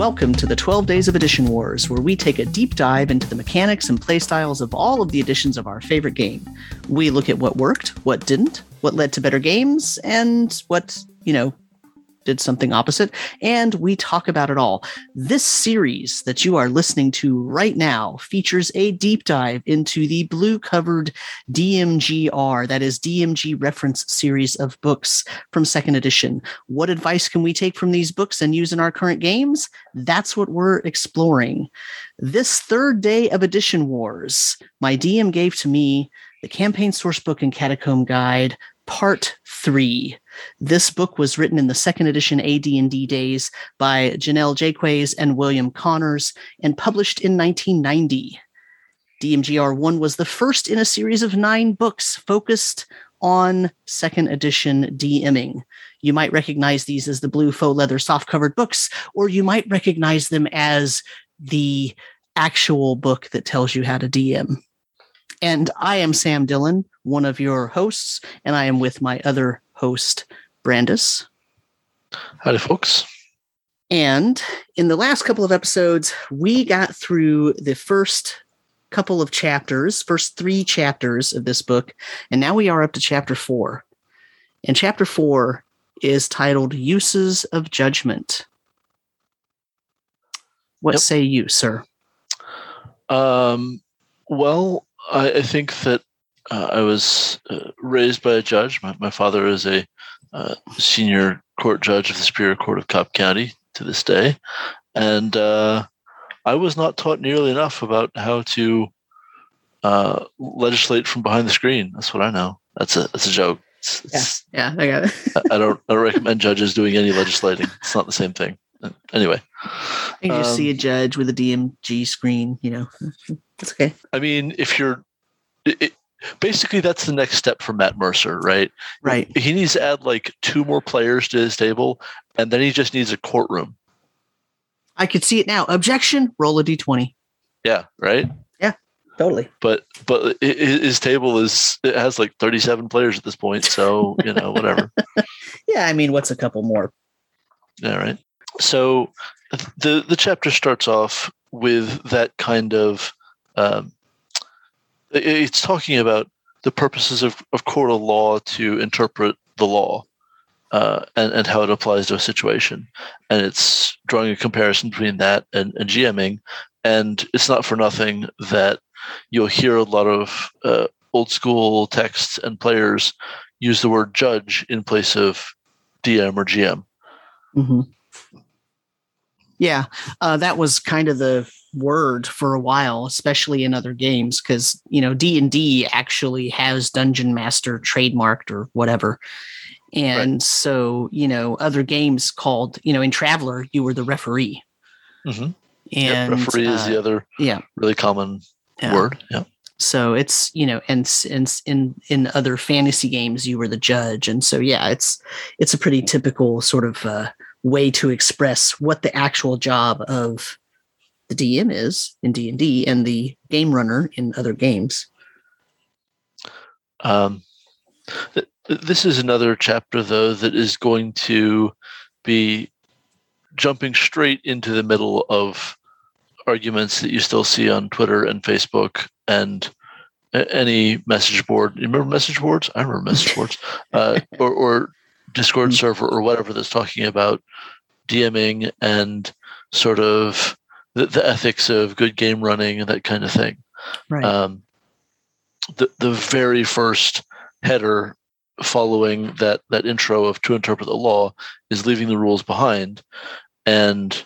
Welcome to the 12 Days of Edition Wars, where we take a deep dive into the mechanics and playstyles of all of the editions of our favorite game. We look at what worked, what didn't, what led to better games, and what, you know, did something opposite, and we talk about it all. This series that you are listening to right now features a deep dive into the blue covered DMGR, that is DMG reference series of books from second edition. What advice can we take from these books and use in our current games? That's what we're exploring. This third day of Edition Wars, my DM gave to me the campaign sourcebook and catacomb guide part three this book was written in the second edition AD&D days by Jennell Jaquays and William Connors and published in 1990. DMGR1 was the first in a series of nine books focused on second edition DMing. You might recognize these as the blue faux leather soft covered books, or you might recognize them as the actual book that tells you how to DM. And I am Sam Dillon, one of your hosts, and I am with my other host, Brandis. Howdy, folks. And in the last couple of episodes, we got through the first couple of chapters, first three chapters of this book, and now we are up to chapter four. And chapter four is titled Uses of Judgment. What yep. say you, sir? Um, well, I, I think that uh, I was uh, raised by a judge. My, my father is a uh, senior court judge of the Superior Court of Cobb County to this day, and uh, I was not taught nearly enough about how to uh, legislate from behind the screen. That's what I know. That's a that's a joke. It's, it's, yeah, yeah, I got it. I don't I don't recommend judges doing any legislating. It's not the same thing. Anyway, you just um, see a judge with a DMG screen. You know, it's okay. I mean, if you're it, basically that's the next step for Matt Mercer, right? Right. He needs to add like two more players to his table, and then he just needs a courtroom. I could see it now. Objection. Roll a d20. Yeah. Right. Yeah. Totally. But but his table is it has like 37 players at this point, so you know whatever. yeah, I mean, what's a couple more? Yeah. Right. So the the chapter starts off with that kind of um, it's talking about the purposes of, of court of law to interpret the law uh, and, and how it applies to a situation. And it's drawing a comparison between that and, and GMing. And it's not for nothing that you'll hear a lot of uh, old school texts and players use the word judge in place of DM or GM. Mm-hmm. Yeah, uh, that was kind of the word for a while, especially in other games, because you know D and D actually has Dungeon Master trademarked or whatever, and right. so you know other games called you know in Traveller you were the referee, mm-hmm. and yep, referee uh, is the uh, other yeah really common yeah. word yeah. So it's you know, and, and in in other fantasy games, you were the judge, and so yeah, it's it's a pretty typical sort of uh, way to express what the actual job of the DM is in D and D and the game runner in other games. Um, th- this is another chapter though that is going to be jumping straight into the middle of arguments that you still see on Twitter and Facebook and any message board. You remember message boards? I remember message boards, uh, or, or Discord mm. server or whatever that's talking about DMing and sort of the, the ethics of good game running and that kind of thing. Right. Um, the the very first header following that that intro of to interpret the law is leaving the rules behind, and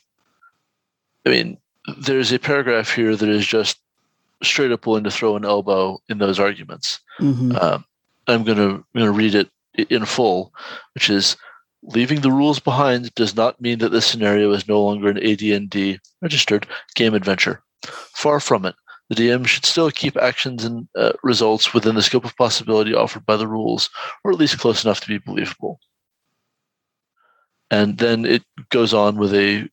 I mean there's a paragraph here that is just straight up willing to throw an elbow in those arguments. Mm-hmm. Um, I'm gonna I'm gonna read it in full, which is Leaving the rules behind does not mean that this scenario is no longer an AD&D registered game adventure. Far from it. The DM should still keep actions and uh, results within the scope of possibility offered by the rules, or at least close enough to be believable. And then it goes on with a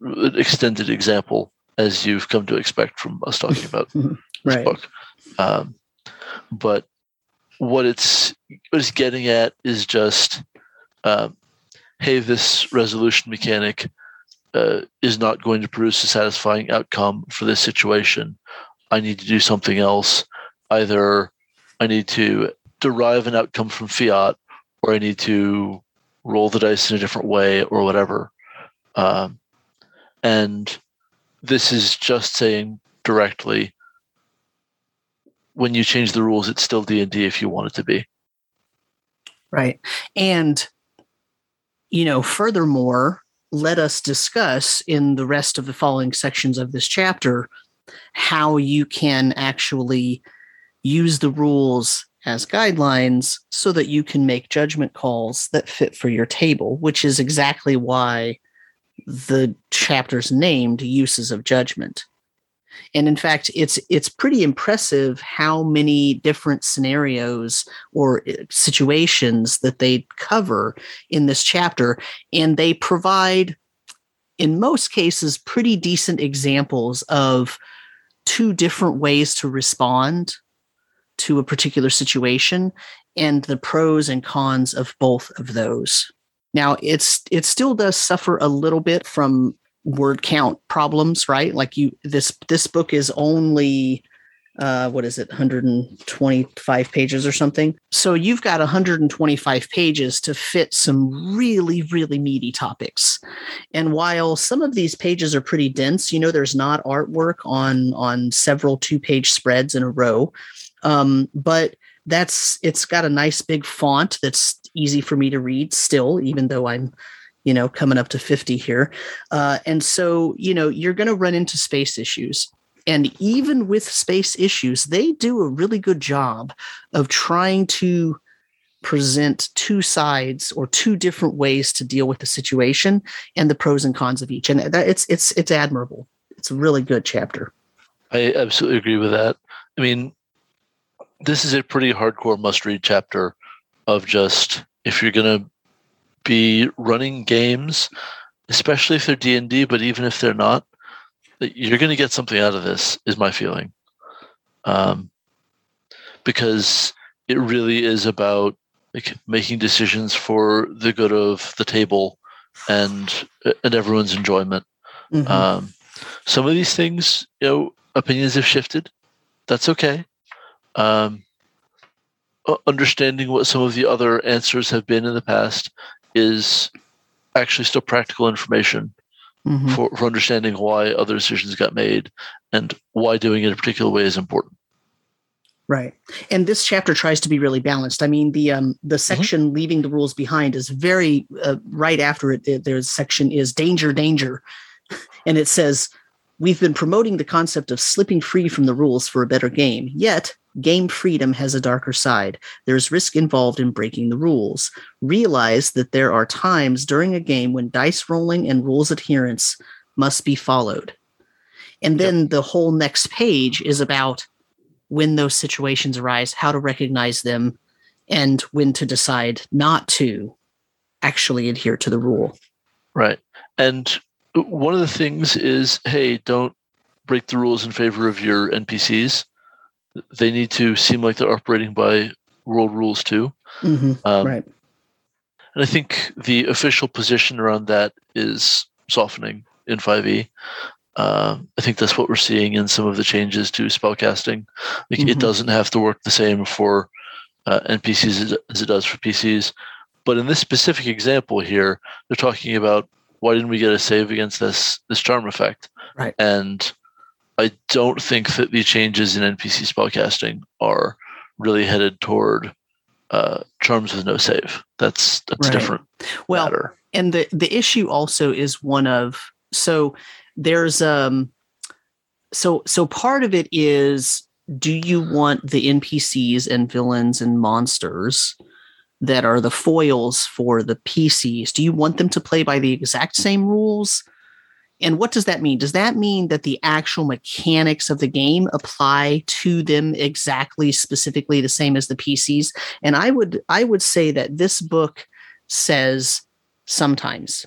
an extended example, as you've come to expect from us talking about right. this book. Um, but what it's what it's getting at is just uh, hey, this resolution mechanic uh, is not going to produce a satisfying outcome for this situation. I need to do something else. Either I need to derive an outcome from fiat, or I need to roll the dice in a different way, or whatever. Um, and this is just saying directly when you change the rules it's still d&d if you want it to be right and you know furthermore let us discuss in the rest of the following sections of this chapter how you can actually use the rules as guidelines so that you can make judgment calls that fit for your table, which is exactly why the chapter's named Uses of Judgment. And in fact, it's it's pretty impressive how many different scenarios or uh, situations that they cover in this chapter, and they provide, in most cases, pretty decent examples of two different ways to respond to a particular situation and the pros and cons of both of those. Now, it's it still does suffer a little bit from word count problems, right? Like you this this book is only uh, what is it? 125 pages or something? So you've got 125 pages to fit some really really meaty topics. And while some of these pages are pretty dense you know there's not artwork on on several two page spreads in a row. Um, but that's it's got a nice big font that's easy for me to read still even though i'm you know, coming up to 50 here. Uh, and so, you know, you're going to run into space issues. And even with space issues, they do a really good job of trying to present two sides or two different ways to deal with the situation and the pros and cons of each. And that, it's it's it's admirable. It's a really good chapter. I absolutely agree with that. I mean, this is a pretty hardcore must-read chapter of just if you're going to be running games, especially if they're D and D, but even if they're not, you're going to get something out of this. Is my feeling, um, because it really is about like, making decisions for the good of the table and and everyone's enjoyment. Mm-hmm. Um, some of these things, you know, opinions have shifted. That's okay. Um, understanding what some of the other answers have been in the past is actually still practical information mm-hmm. for, for understanding why other decisions got made and why doing it a particular way is important. Right. And this chapter tries to be really balanced. I mean, the um, the mm-hmm. section mm-hmm. leaving the rules behind is very uh, right after it. There's section is danger, danger, and it says we've been promoting the concept of slipping free from the rules for a better game. Yet Game freedom has a darker side. There's risk involved in breaking the rules. Realize that there are times during a game when dice rolling and rules adherence must be followed. And then yep. the whole next page is about when those situations arise, how to recognize them, and when to decide not to actually adhere to the rule. Right. And one of the things is hey, don't break the rules in favor of your NPCs they need to seem like they're operating by world rules too. Mm-hmm. Um, right. And I think the official position around that is softening in 5e. Uh, I think that's what we're seeing in some of the changes to spellcasting. Like mm-hmm. It doesn't have to work the same for uh, NPCs as it does for PCs. But in this specific example here, they're talking about why didn't we get a save against this this charm effect? Right. And I don't think that the changes in NPC spellcasting are really headed toward uh, charms with no save. That's that's right. different. Well, matter. and the the issue also is one of so there's um so so part of it is do you want the NPCs and villains and monsters that are the foils for the PCs? Do you want them to play by the exact same rules? And what does that mean? Does that mean that the actual mechanics of the game apply to them exactly specifically the same as the PCs? And I would I would say that this book says sometimes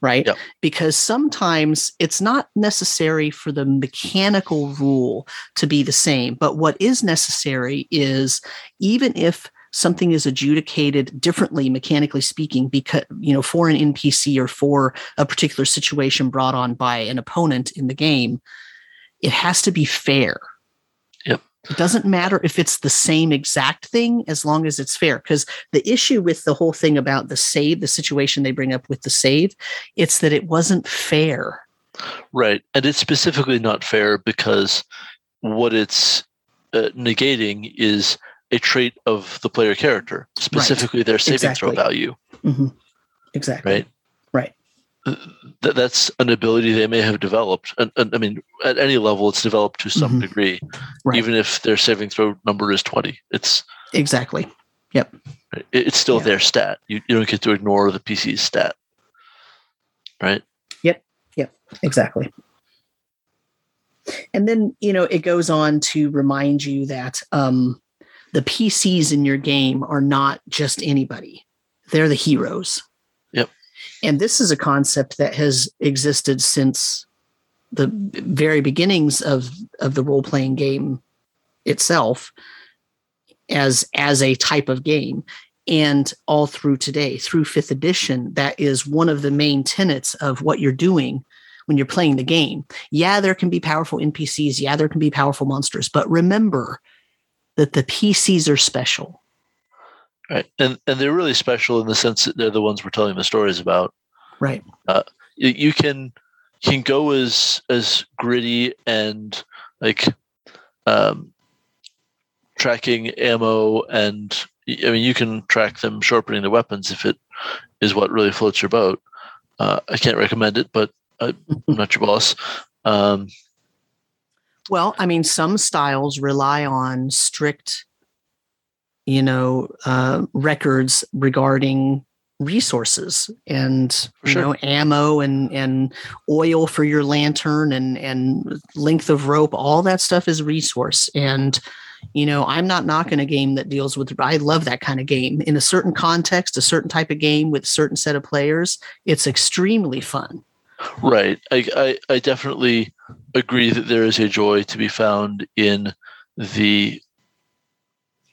right? Yep. Because sometimes it's not necessary for the mechanical rule to be the same. But what is necessary is even if something is adjudicated differently mechanically speaking because you know for an npc or for a particular situation brought on by an opponent in the game it has to be fair Yep. it doesn't matter if it's the same exact thing as long as it's fair because the issue with the whole thing about the save the situation they bring up with the save it's that it wasn't fair Right. And it's specifically not fair because what it's uh, negating is a trait of the player character, specifically their saving throw Exactly. value. Mhm. exactly Right. right Th- that's an ability they may have developed. And, and I mean, at any level, it's developed to some Mhm. degree, Right. even if their saving throw number is 20. It's exactly it- it's still Yeah. their stat. You, you don't get to ignore the PC's stat. Right. Yep. Yep. Exactly and then you know it goes on to remind you that um the pcs in your game are not just anybody. They're the heroes. Yep. and this is a concept that has existed since the very beginnings of of the role playing game itself as as a type of game. And all through today through fifth edition that is one of the main tenets of what you're doing when you're playing the game. Yeah there can be powerful npcs yeah there can be powerful monsters. But remember that the pcs are special Right. And and they're really special in the sense that they're the ones we're telling the stories about. right you, you can you can go as as gritty and like um tracking ammo and i mean you can track them sharpening the weapons if it is what really floats your boat uh, i can't recommend it but I, i'm not your boss um well i mean some styles rely on strict you know uh, records regarding resources and you sure. know ammo and and oil for your lantern and and length of rope all that stuff is resource and you know i'm not knocking a game that deals with i love that kind of game in a certain context a certain type of game with a certain set of players it's extremely fun Right. I, I, I definitely agree that there is a joy to be found in the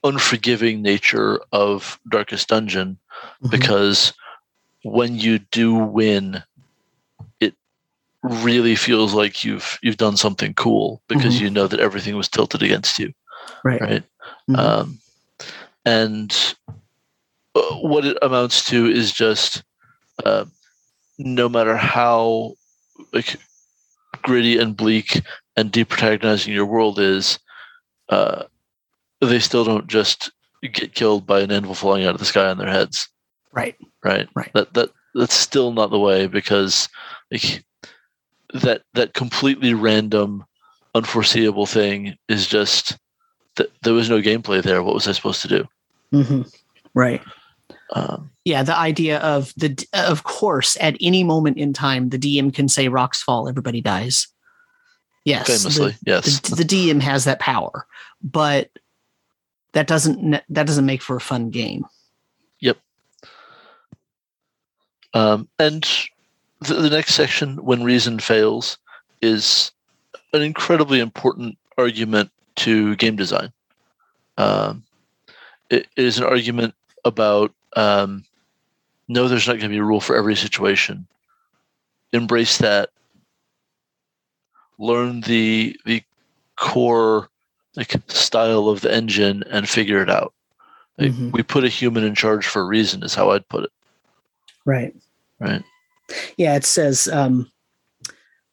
unforgiving nature of Darkest Dungeon Mhm. because when you do win, it really feels like you've you've done something cool because Mhm. you know that everything was tilted against you, right right? Mhm. Um, and uh, what it amounts to is just uh, no matter how like gritty and bleak and deprotagonizing your world is, uh, they still don't just get killed by an anvil falling out of the sky on their heads, right right? Right. That that that's still not the way because like that that completely random, unforeseeable thing is just that there was no gameplay there. What was I supposed to do? hmm right Um, Yeah, the idea of the of course at any moment in time the DM can say rocks fall, everybody dies. Yes, famously, the, yes. the, the DM has that power, but that doesn't that doesn't make for a fun game. Yep. Um, and the, the next section, when reason fails, is an incredibly important argument to game design. Um, it, it is an argument about um, no, there's not going to be a rule for every situation. Embrace that. Learn the the core like style of the engine and figure it out. Like, Mhm. We put a human in charge for a reason, is how I'd put it. Right. Right. Yeah, it says um,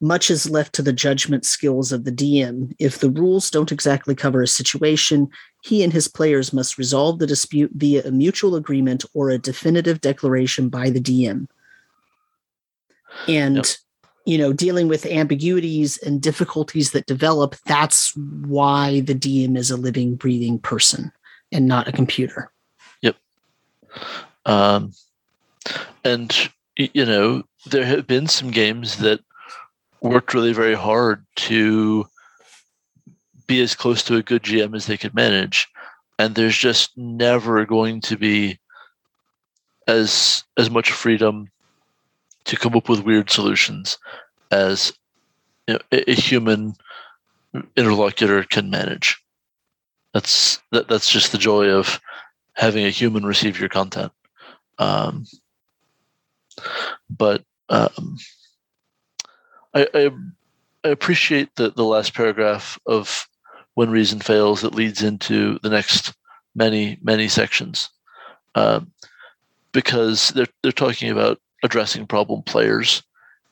much is left to the judgment skills of the DM. If the rules don't exactly cover a situation, he and his players must resolve the dispute via a mutual agreement or a definitive declaration by the DM. And Yep. you know, dealing with ambiguities and difficulties that develop, that's why the DM is a living, breathing person and not a computer. Yep. Um, and you know, there have been some games that worked really very hard to be as close to a good GM as they could manage, and there's just never going to be as as much freedom to come up with weird solutions as you know, a, a human interlocutor can manage. That's that, that's just the joy of having a human receive your content. Um, but um, I, I, I appreciate the the last paragraph of when reason fails that leads into the next many many sections, uh, because they're they're talking about addressing problem players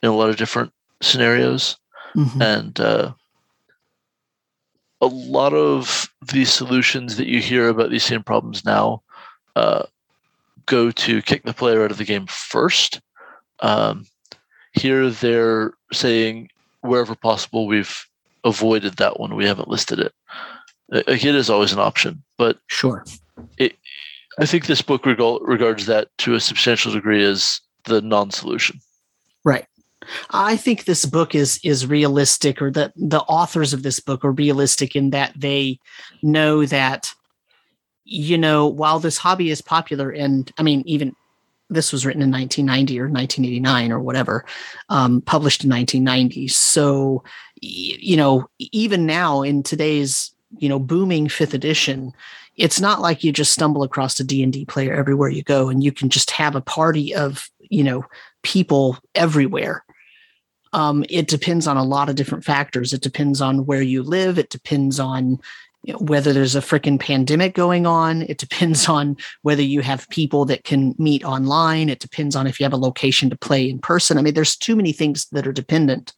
in a lot of different scenarios, mm-hmm. and uh, a lot of the solutions that you hear about these same problems now uh, go to kick the player out of the game first. Um, here they're saying wherever possible we've avoided that one. We haven't listed it. It is always an option, but sure. It, I think this book regards that to a substantial degree as the non-solution. Right. I think this book is is realistic, or that the authors of this book are realistic in that they know that, you know, while this hobby is popular, and I mean, even this was written in 1990 or 1989 or whatever, um, published in 1990. So, you know, even now in today's you know booming fifth edition, it's not like you just stumble across a D&D player everywhere you go and you can just have a party of, you know, people everywhere. Um, it depends on a lot of different factors. It depends on where you live. It depends on you know, whether there's a freaking pandemic going on. It depends on whether you have people that can meet online. It depends on if you have a location to play in person. I mean, there's too many things that are dependent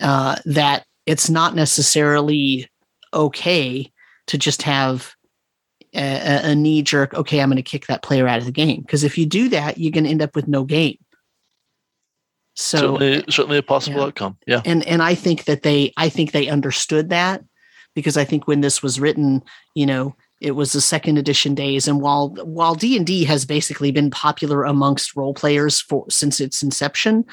uh, that it's not necessarily okay to just have a, a knee jerk, okay, I'm going to kick that player out of the game. Because if you do that, you're going to end up with no game. So certainly, certainly a possible yeah. outcome. Yeah. And and I think that they I think they understood that because I think when this was written, you know, it was the second edition days. And while while D&D has basically been popular amongst role players for since its inception,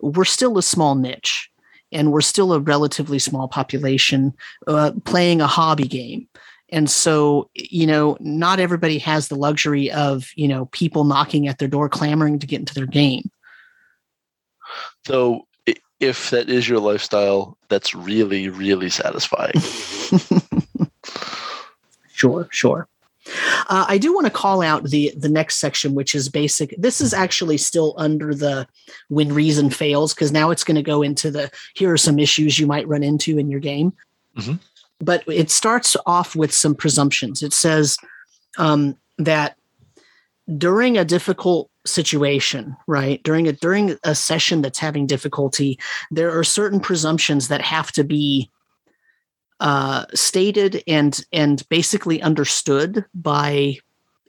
we're still a small niche and we're still a relatively small population uh, playing a hobby game. And so you know not everybody has the luxury of you know people knocking at their door clamoring to get into their game. So if that is your lifestyle that's really really satisfying sure sure uh, I do want to call out the the next section, which is basic. This is actually still under the when reason fails, because now it's going to go into the here are some issues you might run into in your game. Mm-hmm but it starts off with some presumptions. It says um, that during a difficult situation, right, during a during a session that's having difficulty, there are certain presumptions that have to be uh, stated and and basically understood by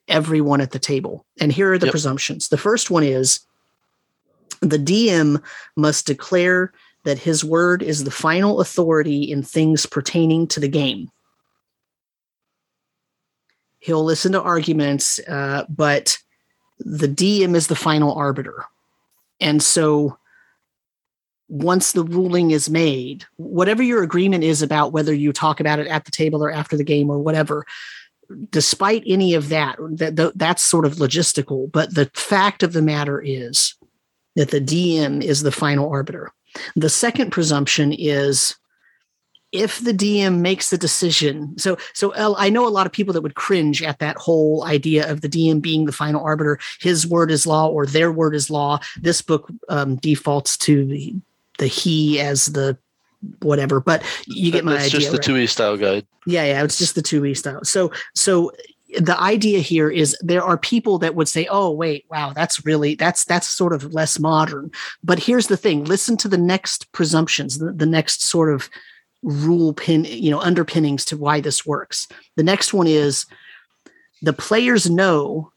everyone at the table. And here are the yep. presumptions. The first one is the DM must declare that his word is the final authority in things pertaining to the game. He'll listen to arguments, uh, but the DM is the final arbiter. And so once the ruling is made, whatever your agreement is about whether you talk about it at the table or after the game or whatever, despite any of that, that that's sort of logistical. But the fact of the matter is that the DM is the final arbiter. The second presumption is if the DM makes the decision. So, so I know a lot of people that would cringe at that whole idea of the DM being the final arbiter. His word is law, or their word is law. This book um, defaults to the, the he as the whatever, but you get my That's idea. Just the right? 2e style guide. Yeah, yeah, it's just the 2e style. So, so the idea here is there are people that would say oh wait wow that's really that's that's sort of less modern but here's the thing listen to the next presumptions the, the next sort of rule pin you know underpinnings to why this works the next one is the players know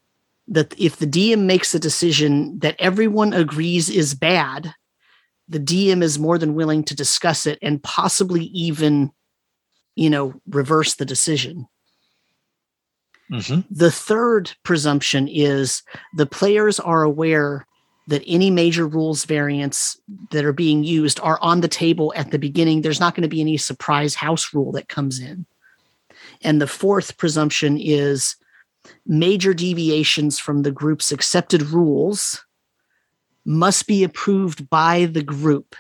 that if the dm makes a decision that everyone agrees is bad the dm is more than willing to discuss it and possibly even you know reverse the decision Mm-hmm. The third presumption is the players are aware that any major rules variants that are being used are on the table at the beginning. There's not going to be any surprise house rule that comes in. And the fourth presumption is major deviations from the group's accepted rules must be approved by the group.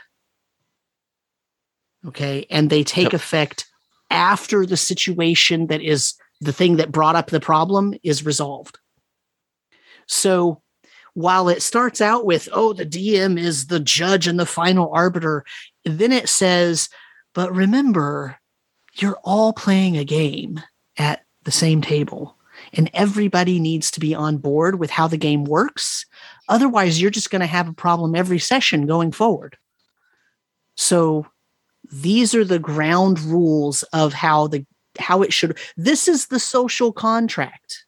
Okay. And they take yep. effect after the situation that is the thing that brought up the problem is resolved. So while it starts out with, oh, the DM is the judge and the final arbiter, then it says, but remember, you're all playing a game at the same table, and everybody needs to be on board with how the game works. Otherwise, you're just going to have a problem every session going forward. So, these are the ground rules of how the how it should this is the social contract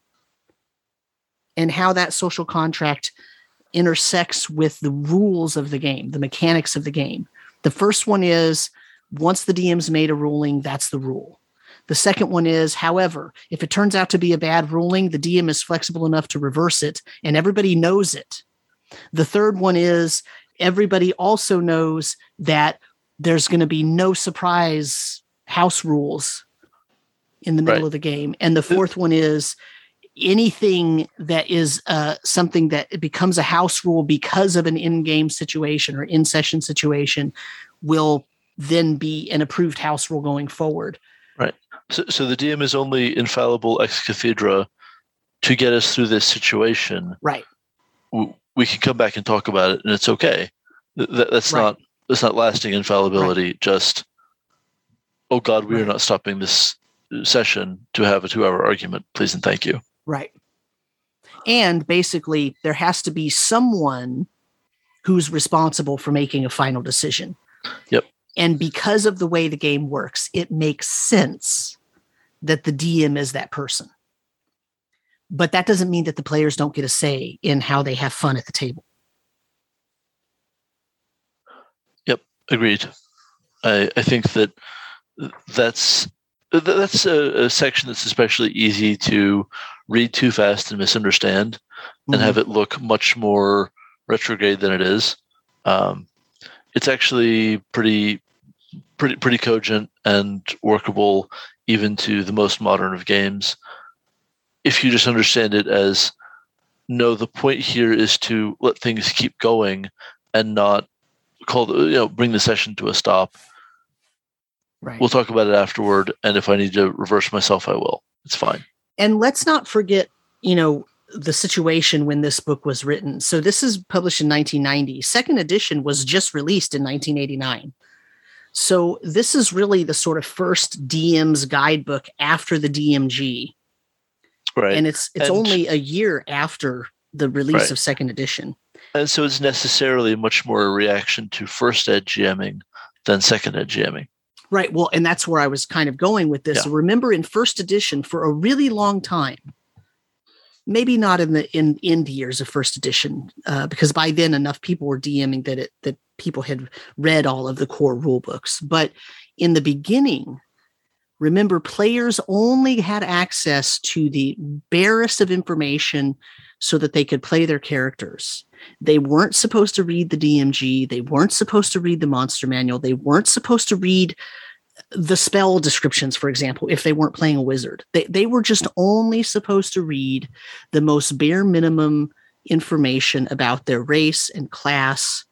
and how that social contract intersects with the rules of the game, the mechanics of the game. The first one is once the DM's made a ruling, that's the rule. The second one is, however, if it turns out to be a bad ruling, the DM is flexible enough to reverse it and everybody knows it. The third one is everybody also knows that there's going to be no surprise house rules in the middle right. of the game. And the fourth one is anything that is uh, something that becomes a house rule because of an in-game situation or in-session situation will then be an approved house rule going forward. Right. So, so the DM is only infallible ex cathedra to get us through this situation. Right. We, we can come back and talk about it, and it's okay. That, that's right. not that's not lasting infallibility. Right. Just oh God, we right. are not stopping this session to have a two-hour argument. Please and thank you. Right. And basically, there has to be someone who's responsible for making a final decision. Yep. And because of the way the game works, it makes sense that the DM is that person. But that doesn't mean that the players don't get a say in how they have fun at the table. Yep, agreed. I, I think that that's that's a, a, section that's especially easy to read too fast and misunderstand mm-hmm. and have it look much more retrograde than it is. Um, it's actually pretty pretty pretty cogent and workable even to the most modern of games if you just understand it as no the point here is to let things keep going and not call the you know bring the session to a stop Right. We'll talk about it afterward. And if I need to reverse myself, I will. It's fine. And let's not forget, you know, the situation when this book was written. So this is published in 1990. Second edition was just released in 1989. So this is really the sort of first DM's guidebook after the DMG. Right. And it's it's and, only a year after the release right. of second edition. And so it's necessarily much more a reaction to first ed GMing than second ed GMing. Right. Well, and that's where I was kind of going with this. Yeah. Remember in first edition for a really long time, maybe not in the in end years of first edition, uh, because by then enough people were DMing that it that people had read all of the core rule books. But in the beginning, remember players only had access to the barest of information so that they could play their characters. They weren't supposed to read the DMG. They weren't supposed to read the monster manual. They weren't supposed to read the spell descriptions, for example, if they weren't playing a wizard. They, they were just only supposed to read the most bare minimum information about their race and class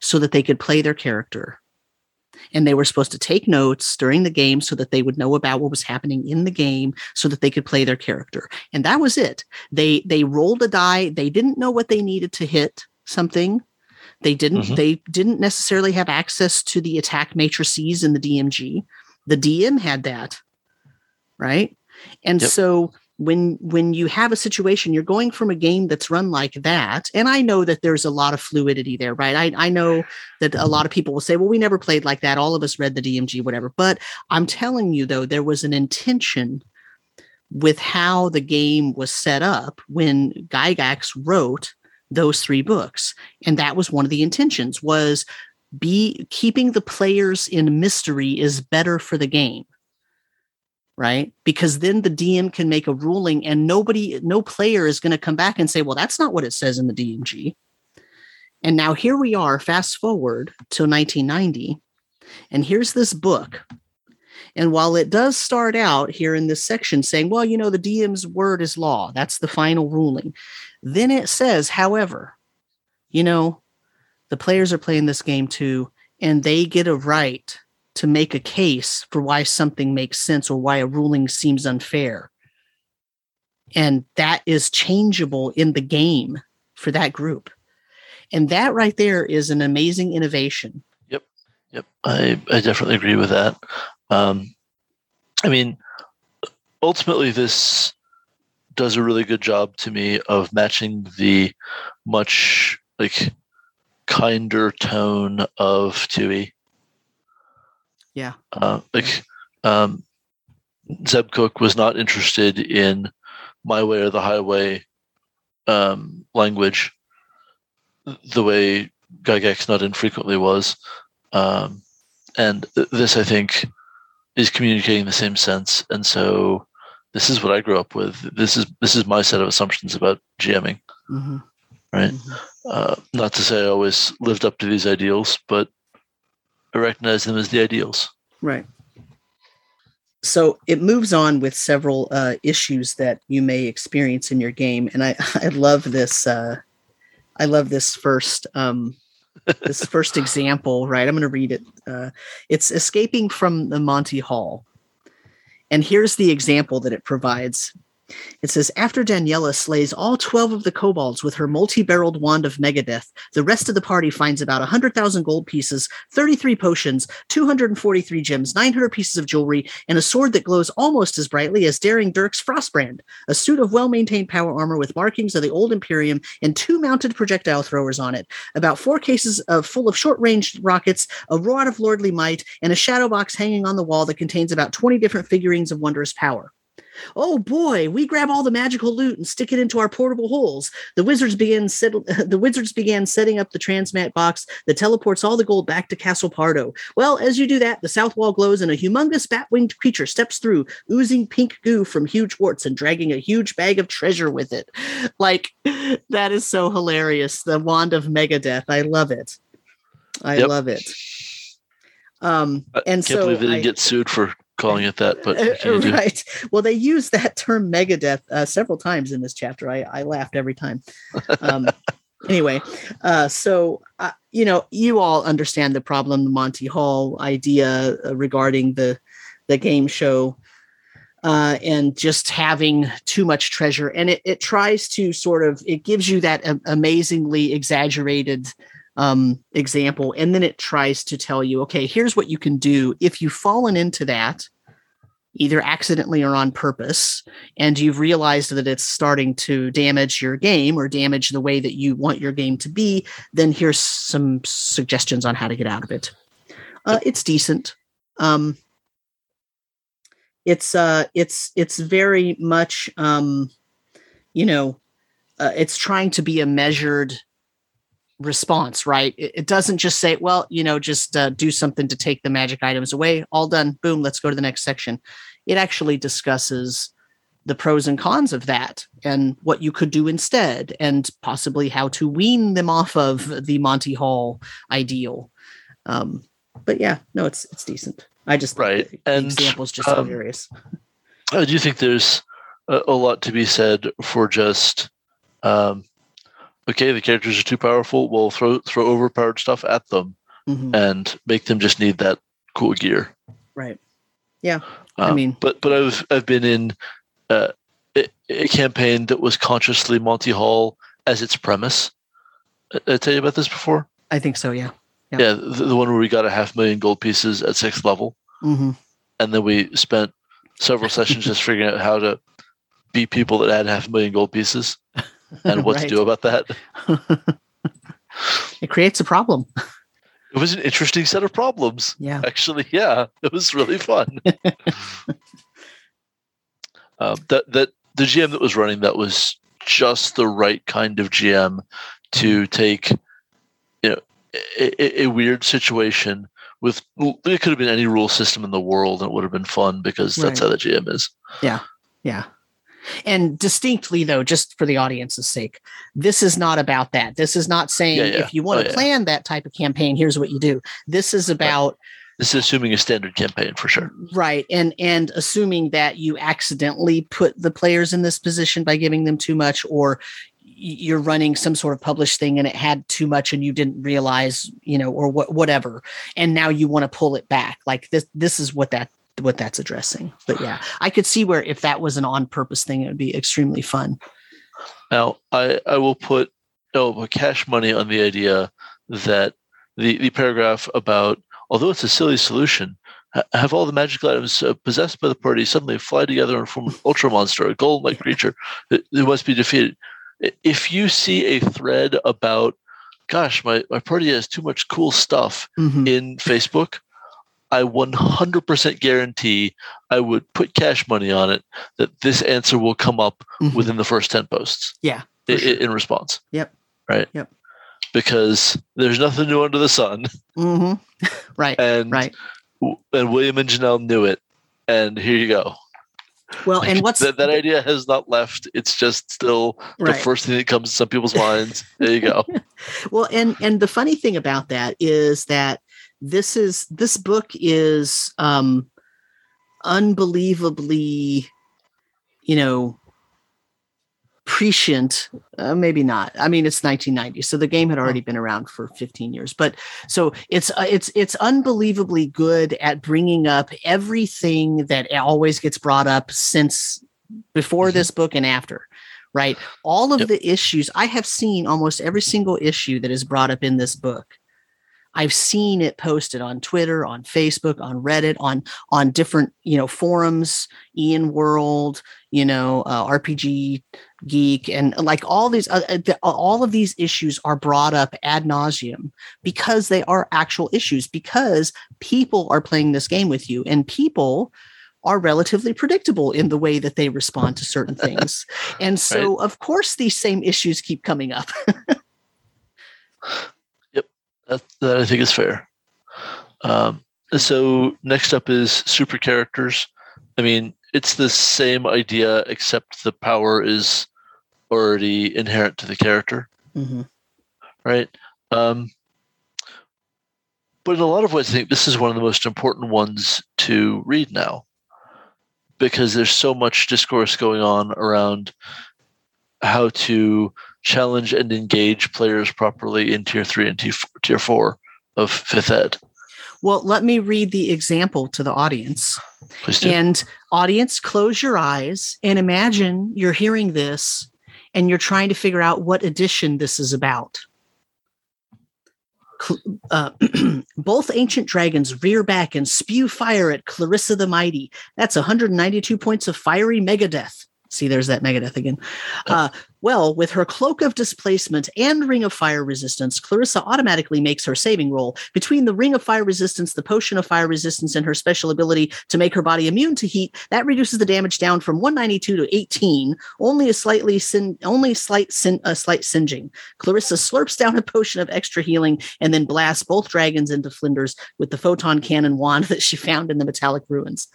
so that they could play their character. And they were supposed to take notes during the game so that they would know about what was happening in the game so that they could play their character. And that was it. They they rolled a die. They didn't know what they needed to hit something. They didn't mm-hmm. they didn't necessarily have access to the attack matrices in the DMG. The DM had that. Right? And yep. so when when you have a situation you're going from a game that's run like that and i know that there's a lot of fluidity there right? I, I know that a lot of people will say well we never played like that. All of us read the dmg whatever but i'm telling you though there was an intention with how the game was set up when gygax wrote those three books and that was one of the intentions was be keeping the players in mystery is better for the game right? Because then the DM can make a ruling and nobody, no player is going to come back and say, well, that's not what it says in the DMG. And now here we are, fast forward to 1990, and here's this book. And while it does start out here in this section saying, well, you know, the DM's word is law, that's the final ruling. Then it says, however, you know, the players are playing this game too, and they get a right to make a case for why something makes sense or why a ruling seems unfair. and that is changeable in the game for that group. And that right there is an amazing innovation. Yep. Yep. I, I definitely agree with that. Um, i mean ultimately this does a really good job to me of matching the much like kinder tone of 2e. Yeah. Uh, like um, Zeb Cook was not interested in my way or the highway um, language the way Gygax not infrequently was. Um, and th- this, I think, is communicating the same sense. And so this is what I grew up with. This is this is my set of assumptions about GMing. Mm-hmm. Right. Mm-hmm. Uh, not to say I always lived up to these ideals, but I recognize them as the ideals. Right. So it moves on with several uh, issues that you may experience in your game, and I I love this. Uh, I love this first um, this first example. Right, I'm going to read it. Uh, it's escaping from the Monty Hall, and here's the example that it provides. It says after Daniela slays all 12 of the kobolds with her multi-barreled wand of Megadeth, the rest of the party finds about 100,000 gold pieces, 33 potions, 243 gems, 900 pieces of jewelry, and a sword that glows almost as brightly as Daring Dirk's Frostbrand, a suit of well-maintained power armor with markings of the old Imperium and two mounted projectile throwers on it, about four cases of full of short-range rockets, a rod of lordly might, and a shadow box hanging on the wall that contains about 20 different figurines of wondrous power. Oh boy, we grab all the magical loot and stick it into our portable holes. The wizards began settle, the wizards began setting up the transmat box that teleports all the gold back to Castle Pardo. Well, as you do that, the south wall glows and a humongous bat-winged creature steps through, oozing pink goo from huge warts and dragging a huge bag of treasure with it. Like that is so hilarious. The wand of Megadeth. I love it. I yep. love it. Um, and I can't so believe they didn't I, get sued for calling it that, but right. Well, they use that term Megadeth uh, several times in this chapter. I, I laughed every time. Um, anyway, uh, so uh, you know, you all understand the problem, the Monty Hall idea uh, regarding the the game show. Uh, and just having too much treasure, and it, it tries to sort of it gives you that amazingly exaggerated um, example, and then it tries to tell you, okay, here's what you can do if you've fallen into that, either accidentally or on purpose, and you've realized that it's starting to damage your game or damage the way that you want your game to be. Then here's some suggestions on how to get out of it. Uh, it's decent. Um, it's uh, it's it's very much um, you know, uh, it's trying to be a measured response, right? It, it, doesn't just say, well, you know, just uh, do something to take the magic items away. All done. Boom. Let's go to the next section. It actually discusses the pros and cons of that and what you could do instead and possibly how to wean them off of the Monty Hall ideal. Um, but yeah, no, it's it's decent. I just right the, and examples just um, hilarious. I do think there's a, a, lot to be said for just um, okay, the characters are too powerful. We'll throw throw overpowered stuff at them mm-hmm. and make them just need that cool gear. Right. Yeah. Um, I mean, but but I've I've been in uh, a, a, campaign that was consciously Monty Hall as its premise. I, I tell you about this before. I think so. Yeah. Yeah. yeah the, the, one where we got a half million gold pieces at sixth level, mm-hmm. and then we spent several sessions just figuring out how to beat people that had half a million gold pieces. And what to do about that. it creates a problem. It was an interesting set of problems. Yeah. Actually, yeah, it was really fun. uh, that that the GM that was running that was just the right kind of GM to take, you know, a, a, weird situation with it could have been any rule system in the world and it would have been fun because that's right. how the GM is. Yeah. Yeah. And distinctly, though, just for the audience's sake, this is not about that. This is not saying yeah, yeah. if you want oh, to plan yeah. that type of campaign, here's what you do. This is about. Right. This is assuming a standard campaign for sure. Right. And and assuming that you accidentally put the players in this position by giving them too much or you're running some sort of published thing and it had too much and you didn't realize, you know, or what whatever. And now you want to pull it back. Like this this is what that what that's addressing. But yeah, I could see where if that was an on purpose thing, it would be extremely fun. Now, I, I will put oh, cash money on the idea that the, the paragraph about, although it's a silly solution, have all the magical items uh, possessed by the party suddenly fly together and form an ultra monster, a golem like creature that, must be defeated. If you see a thread about, gosh, my, my party has too much cool stuff Mhm. in Facebook, I 100% guarantee I would put cash money on it that this answer will come up Mhm. within the first 10 posts Yeah. i- sure. in response. Yep. Right. Yep. Because there's nothing new under the sun, Mhm. right. and Right. and William and Jennell knew it, and here you go. Well, and what's that, that idea has not left. It's just still the right. first thing that comes to some people's minds. There you go. Well, and and the funny thing about that is that this is this book is um unbelievably, you know, prescient. Uh, maybe not. I mean, it's 1990, so the game had already been around for 15 years. But so it's uh, it's it's unbelievably good at bringing up everything that always gets brought up since before Mhm. this book and after right? All of Yep. the issues I have seen almost every single issue that is brought up in this book. I've seen it posted on Twitter, on Facebook, on Reddit, on on different you know forums, EN World, you know uh, RPG Geek, and like all these uh, the, all of these issues are brought up ad nauseum because they are actual issues because people are playing this game with you and people are relatively predictable in the way that they respond to certain things. And so, of course, these same issues keep coming up. That, that I think is fair. Um, so next up is super characters. I mean, it's the same idea, except the power is already inherent to the character, Mhm. right? Um, but in a lot of ways, I think this is one of the most important ones to read now, because there's so much discourse going on around how to challenge and engage players properly in tier three and tier four of fifth ed. Well, let me read the example to the audience. Please do. And audience, close your eyes and imagine you're hearing this and you're trying to figure out what edition this is about. Uh, both ancient dragons rear back and spew fire at Clarissa the Mighty. That's 192 points of fiery megadeath. See, there's that megadeath again. Uh, well, with her cloak of displacement and ring of fire resistance, Clarissa automatically makes her saving roll. Between the ring of fire resistance, the potion of fire resistance, and her special ability to make her body immune to heat, that reduces the damage down from 192 to 18. Only a slightly sin, only slight sin, a slight singeing. Clarissa slurps down a potion of extra healing and then blasts both dragons into flinders with the photon cannon wand that she found in the metallic ruins.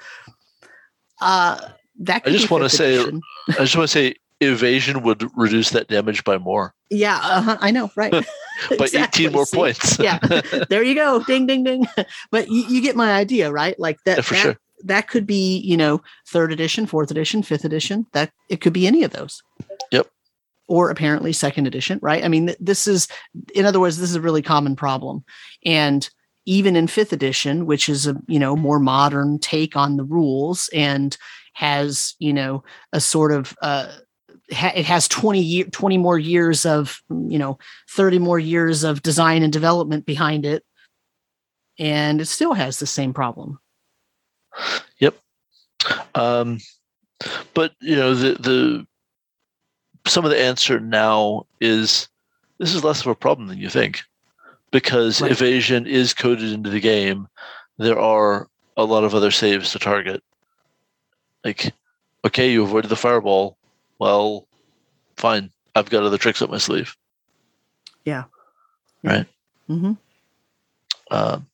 Uh, that could just be wanna say- I just want to say evasion would reduce that damage by more, Yeah, uh-huh, I know, right? by Exactly, 18 more see? points. Yeah. There you go. Ding, ding, ding. But you, you get my idea, right? Like that, Yeah, for that, sure. that could be, you know, third edition, fourth edition, fifth edition. That it could be any of those. Yep. Or apparently second edition, right? I mean, th- this is, in other words, this is a really common problem. And even in fifth edition, which is a, you know, more modern take on the rules and has, you know, a sort of, uh, ha- it has 20 year 20 more years of you know 30 more years of design and development behind it and it still has the same problem Yep. Um, but you know the the some of the answer now is this is less of a problem than you think because Right. evasion is coded into the game. There are a lot of other saves to target. Like, okay, you avoided the fireball. Well, fine. I've got other tricks up my sleeve. Yeah. Right. hmm Um,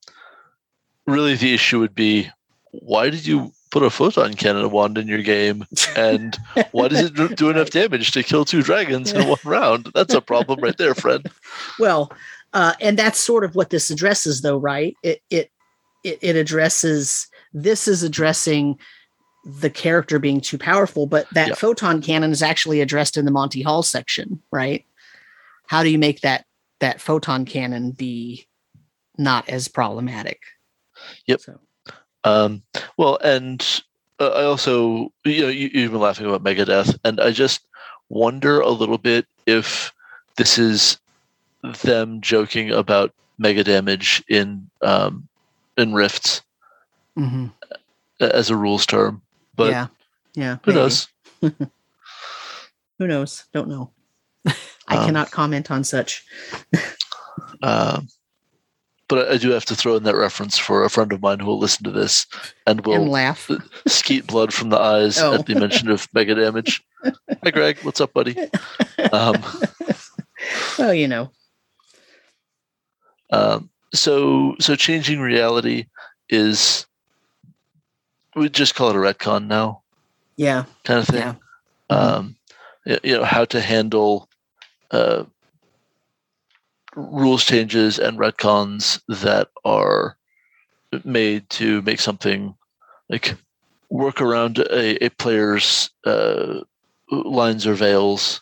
really, the issue would be why did you put a photon cannon wand in your game, and why does it do- do enough damage to kill two dragons in one round? That's a problem right there, friend. well uh, and that's sort of what this addresses though right it it it, it addresses this is addressing the character being too powerful but that Yep. photon cannon is actually addressed in the Monty Haul section right how do you make that that photon cannon be not as problematic Yep. so Um, well, and uh, I also, you know, you, you've been laughing about Megadeth, and I just wonder a little bit if this is them joking about mega damage in um, in Rifts hmm as a rules term. But yeah, yeah. who maybe. knows? Who knows? Don't know. I Um, cannot comment on such. Um, but I do have to throw in that reference for a friend of mine who will listen to this and will and laugh. skeet blood from the eyes Oh. at the mention of mega damage. Hi, Greg. What's up, buddy? Um, well, you know. um, so, so changing reality is we just call it a retcon now, Yeah. kind of thing. Yeah. Um, you know how to handle uh, rules changes and retcons that are made to make something like work around a, a player's uh, lines or veils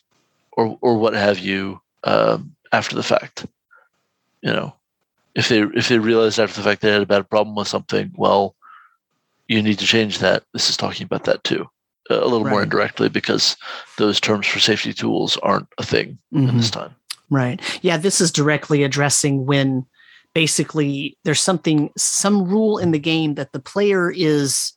or or what have you um, after the fact. You know, if they if they realized after the fact they had a bad problem with something, well, you need to change that. This is talking about that too, uh, a little more indirectly because those terms for safety tools aren't a thing in Mhm. this time. Right. Yeah, this is directly addressing when basically there's something, some rule in the game that the player is,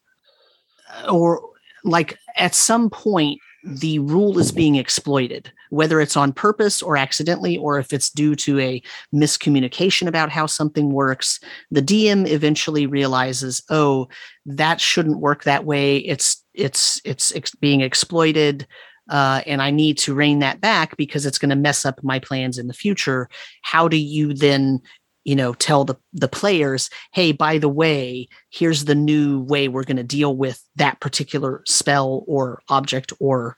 or like at some point, the rule is being exploited, whether it's on purpose or accidentally, or if it's due to a miscommunication about how something works. The DM eventually realizes, oh, that shouldn't work that way. It's it's it's ex- being exploited uh, and I need to rein that back because it's going to mess up my plans in the future. How do you then, you know, tell the the players, hey, by the way, here's the new way we're going to deal with that particular spell or object or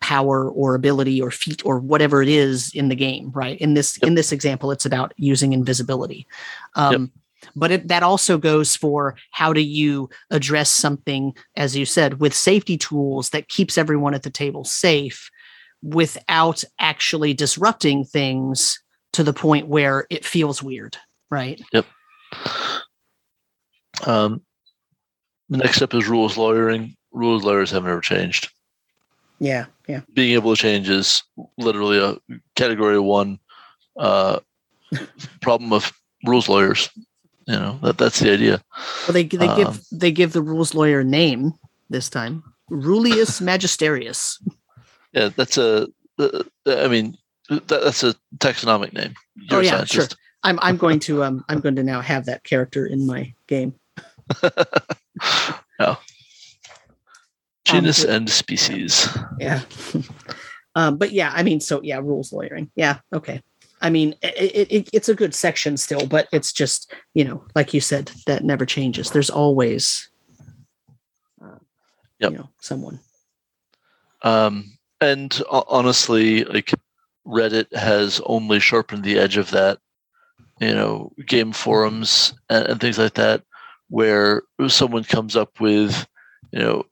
power or ability or feat or whatever it is in the game, right? In this in this example, it's about using invisibility. Um, but it, that also goes for how do you address something as you said with safety tools that keeps everyone at the table safe without actually disrupting things to the point where it feels weird right Yep. Um, the next step is rules lawyering. Rules lawyers have never changed. Yeah yeah Being able to change is literally a category one uh, problem of rules lawyers. You know that that's the idea. well they, they Um, give they give the rules lawyer name this time rulius magisterius Yeah, that's a. Uh, I mean, that, that's a taxonomic name. You're Oh, yeah, scientist. i'm i'm going to um i'm going to now have that character in my game no. Genus Um, and species. yeah um but yeah i mean so yeah rules lawyering yeah okay i mean it, it, it's a good section still but it's just you know like you said that never changes there's always uh, Yep. you know someone Um, and ho- honestly, like Reddit has only sharpened the edge of that. You know, game forums and, and things like that, where someone comes up with, you know,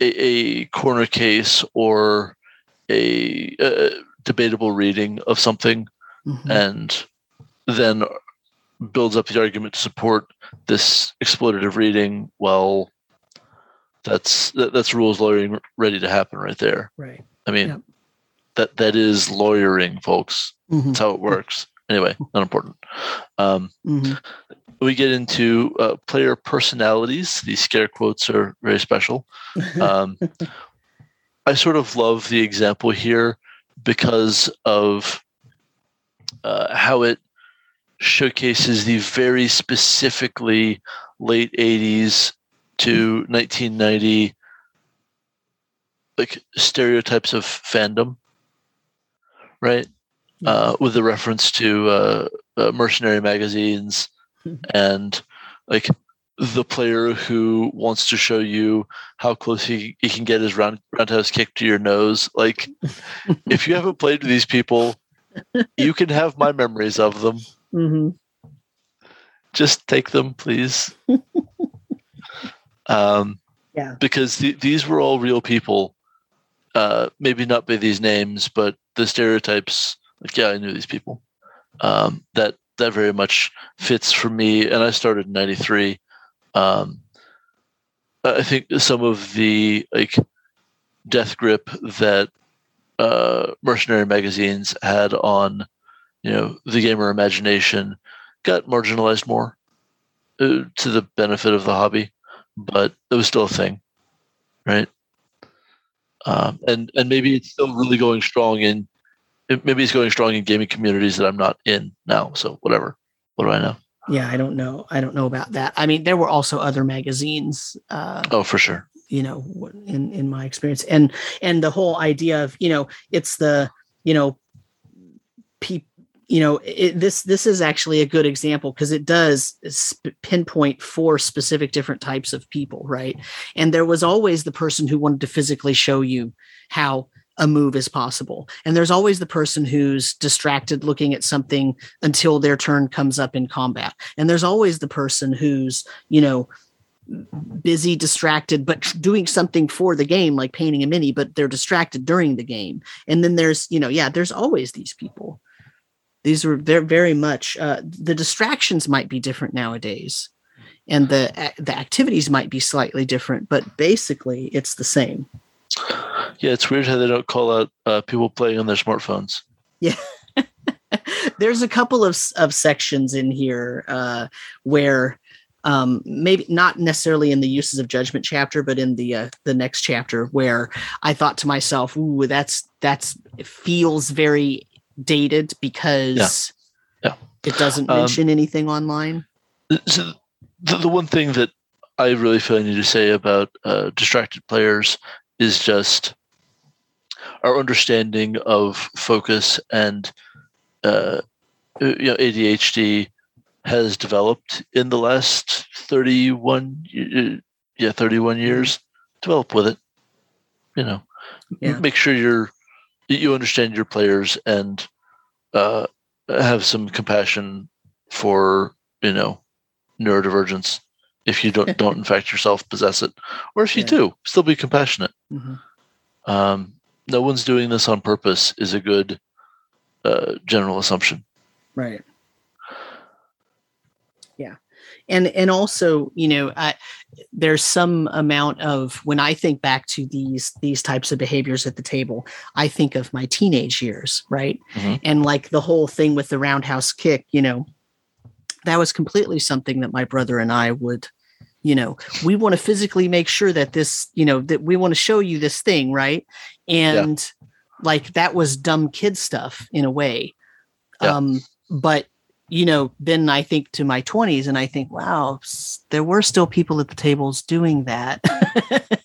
a, a corner case or a, uh debatable reading of something, Mhm. and then builds up the argument to support this exploitative reading. Well, that's that, that's rules lawyering ready to happen right there. right I mean, Yep. that that is lawyering, folks. Mhm. That's how it works. Anyway, not important. Um, Mhm. We get into uh, player personalities. These scare quotes are very special. Um, I sort of love the example here because of uh, how it showcases the very specifically late 80s to 1990 like stereotypes of fandom right uh, with the reference to uh, uh, mercenary magazines and like the player who wants to show you how close he, he can get his round, roundhouse kick to your nose. Like, if you haven't played with these people, you can have my memories of them. Mhm. Just take them, please. um, Yeah. Because th- these were all real people. Uh, maybe not by these names, but the stereotypes. Like, yeah, I knew these people. Um, that that very much fits for me. And I started in '93, Um, I think some of the like death grip that uh, mercenary magazines had on you know the gamer imagination got marginalized more uh, to the benefit of the hobby, but it was still a thing, right? Um, and and maybe it's still really going strong in maybe it's going strong in gaming communities that I'm not in now. So whatever. What do I know? Yeah, I don't know. I don't know about that. I mean, there were also other magazines. Uh, oh, for sure. You know, in in my experience, and and the whole idea of you know, it's the you know, people. You know, it, this this is actually a good example because it does sp- pinpoint four specific different types of people, right? And there was always the person who wanted to physically show you how a move is possible. And there's always the person who's distracted looking at something until their turn comes up in combat. And there's always the person who's, you know, busy, distracted, but doing something for the game, like painting a mini, but they're distracted during the game. And then there's, you know, yeah, there's always these people. These are they're very much uh, the distractions might be different nowadays, and the the activities might be slightly different, but basically it's the same. Yeah, it's weird how they don't call out uh, people playing on their smartphones. Yeah. There's a couple of, of sections in here uh, where um, maybe not necessarily in the uses of judgment chapter, but in the uh, the next chapter where I thought to myself, "Ooh, that's that's it feels very dated because yeah. Yeah. it doesn't um, mention um, anything online." So the, the one thing that I really feel I need to say about uh, distracted players is just our understanding of focus and uh, you know ADHD has developed in the last 31 yeah 31 years. Develop with it you know. Yeah. make sure you're you understand your players and uh, have some compassion for you know neurodivergence if you don't don't in fact yourself possess it or if you yeah. do still be compassionate mm-hmm. um, no one's doing this on purpose is a good uh, general assumption right yeah and and also you know I, there's some amount of when i think back to these these types of behaviors at the table i think of my teenage years right mm-hmm. and like the whole thing with the roundhouse kick you know that was completely something that my brother and i would you know we want to physically make sure that this you know that we want to show you this thing right and yeah. like that was dumb kid stuff in a way yeah. um but you know then i think to my 20s and i think wow there were still people at the tables doing that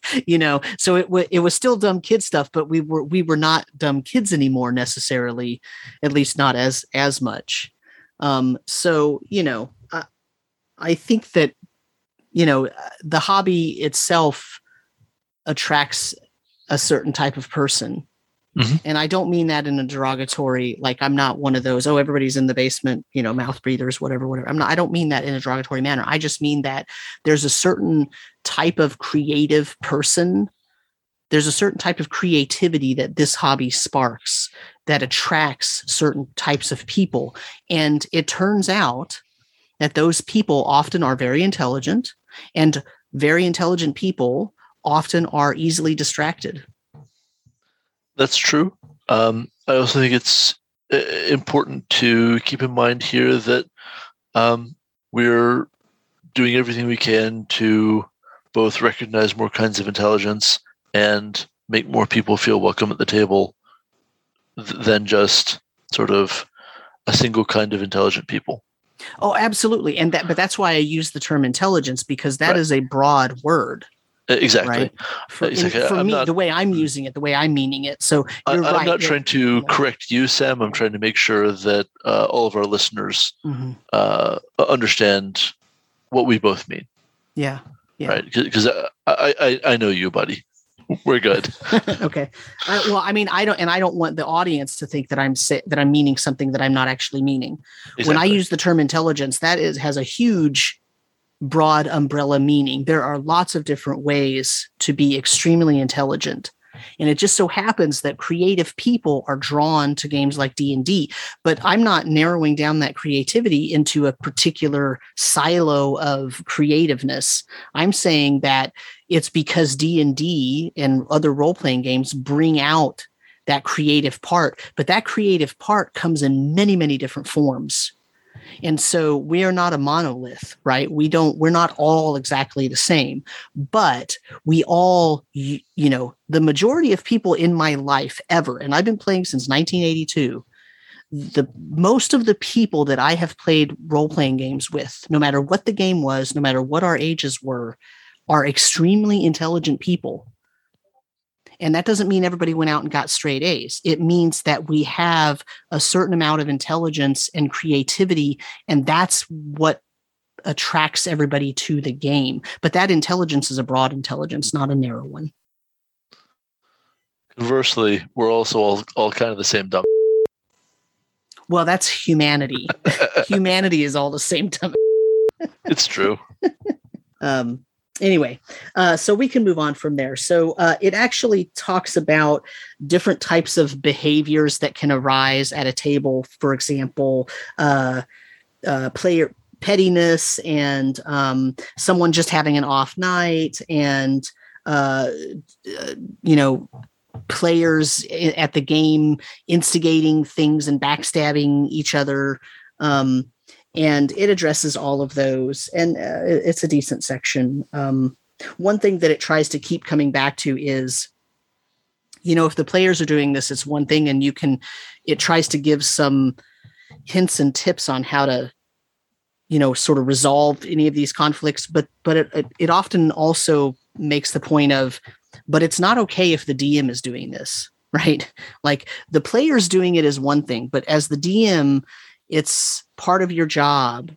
you know so it, w- it was still dumb kid stuff but we were we were not dumb kids anymore necessarily at least not as as much um so you know I, I think that you know the hobby itself attracts a certain type of person. Mm-hmm. and i don't mean that in a derogatory like i'm not one of those oh everybody's in the basement you know mouth breathers whatever whatever. I'm not i don't mean that in a derogatory manner. I just mean that there's a certain type of creative person. There's a certain type of creativity that this hobby sparks that attracts certain types of people. And it turns out that those people often are very intelligent and very intelligent people often are easily distracted. That's true. Um, I also think it's uh, important to keep in mind here that um, we're doing everything we can to both recognize more kinds of intelligence and make more people feel welcome at the table th- than just sort of a single kind of intelligent people. Oh, absolutely. And that, but that's why I use the term intelligence because that right. is a broad word. Exactly. Right? For, exactly. for me, not, the way I'm using it, the way I'm meaning it. So I, am right. not trying to correct you, Sam. I'm trying to make sure that uh, all of our listeners mm-hmm. uh, understand what we both mean. Yeah. Yeah. Right. Because I, I, I know you, buddy. We're good. okay. Uh, well, I mean, I don't, and I don't want the audience to think that I'm that I'm meaning something that I'm not actually meaning. Exactly. When I use the term intelligence, that is has a huge, broad umbrella meaning. There are lots of different ways to be extremely intelligent, and it just so happens that creative people are drawn to games like d&d but i'm not narrowing down that creativity into a particular silo of creativeness. I'm saying that it's because d&d and other role-playing games bring out that creative part but that creative part comes in many many different forms and so we are not a monolith, right? We don't, we're not all exactly the same, but we all, you, you know, the majority of people in my life ever, and I've been playing since 1982 the most of the people that I have played role playing games with, no matter what the game was, no matter what our ages were, are extremely intelligent people. And that doesn't mean everybody went out and got straight A's. It means that we have a certain amount of intelligence and creativity, and that's what attracts everybody to the game. But that intelligence is a broad intelligence, not a narrow one. Conversely, we're also all, all kind of the same dumb. Well, that's humanity. humanity is all the same dumb. it's true. um, anyway, uh, so we can move on from there. So uh, it actually talks about different types of behaviors that can arise at a table. For example, uh, uh player pettiness and um, someone just having an off night, and uh, uh, you know players at the game instigating things and backstabbing each other. Um, and it addresses all of those and uh, it's a decent section. Um, one thing that it tries to keep coming back to is you know if the players are doing this it's one thing and you can it tries to give some hints and tips on how to you know sort of resolve any of these conflicts but but it, it often also makes the point of but it's not okay if the dm is doing this right? Like the players doing it is one thing but as the dm it's part of your job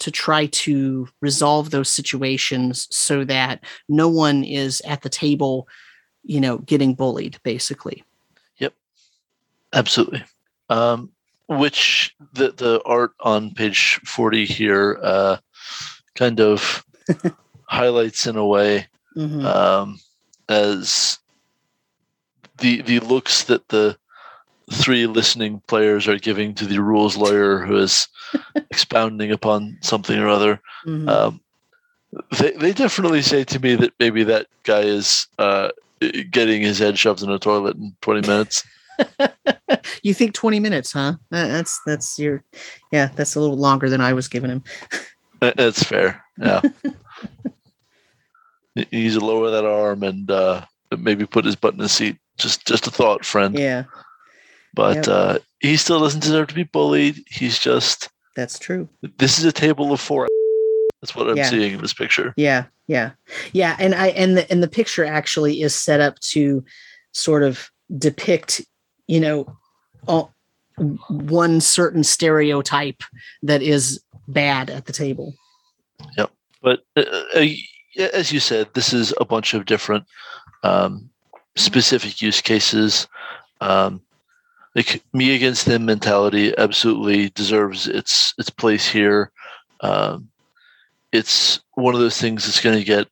to try to resolve those situations so that no one is at the table, you know, getting bullied, basically. Yep, absolutely. Um, which the the art on page forty here uh, kind of highlights in a way mm-hmm. um, as the the looks that the three listening players are giving to the rules lawyer who is expounding upon something or other. Mm-hmm. Um, they they definitely say to me that maybe that guy is uh, getting his head shoved in a toilet in twenty minutes. you think twenty minutes, huh? That's that's your yeah. That's a little longer than I was giving him. That's fair. Yeah. he needs to lower that arm and uh, maybe put his butt in the seat. Just just a thought, friend. Yeah. But yep. uh, he still doesn't deserve to be bullied. He's just. That's true. This is a table of four. That's what I'm yeah. seeing in this picture. Yeah, yeah, yeah. And I and the and the picture actually is set up to sort of depict, you know, all, one certain stereotype that is bad at the table. Yep. But uh, uh, as you said, this is a bunch of different um, specific use cases. Um, like me against them mentality absolutely deserves its its place here. Um, it's one of those things that's going to get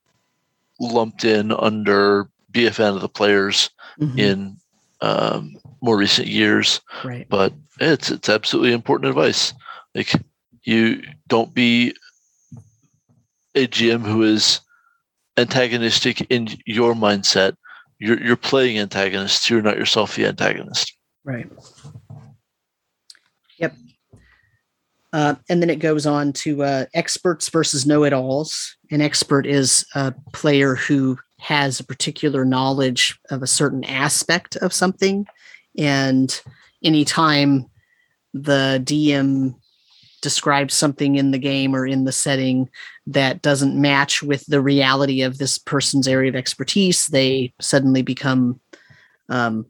lumped in under BFN of the players mm-hmm. in um, more recent years. Right. But it's it's absolutely important advice. Like you don't be a GM who is antagonistic in your mindset. You're you're playing antagonists. You're not yourself the antagonist. Right. Yep. Uh, and then it goes on to uh, experts versus know it alls. An expert is a player who has a particular knowledge of a certain aspect of something. And anytime the DM describes something in the game or in the setting that doesn't match with the reality of this person's area of expertise, they suddenly become um,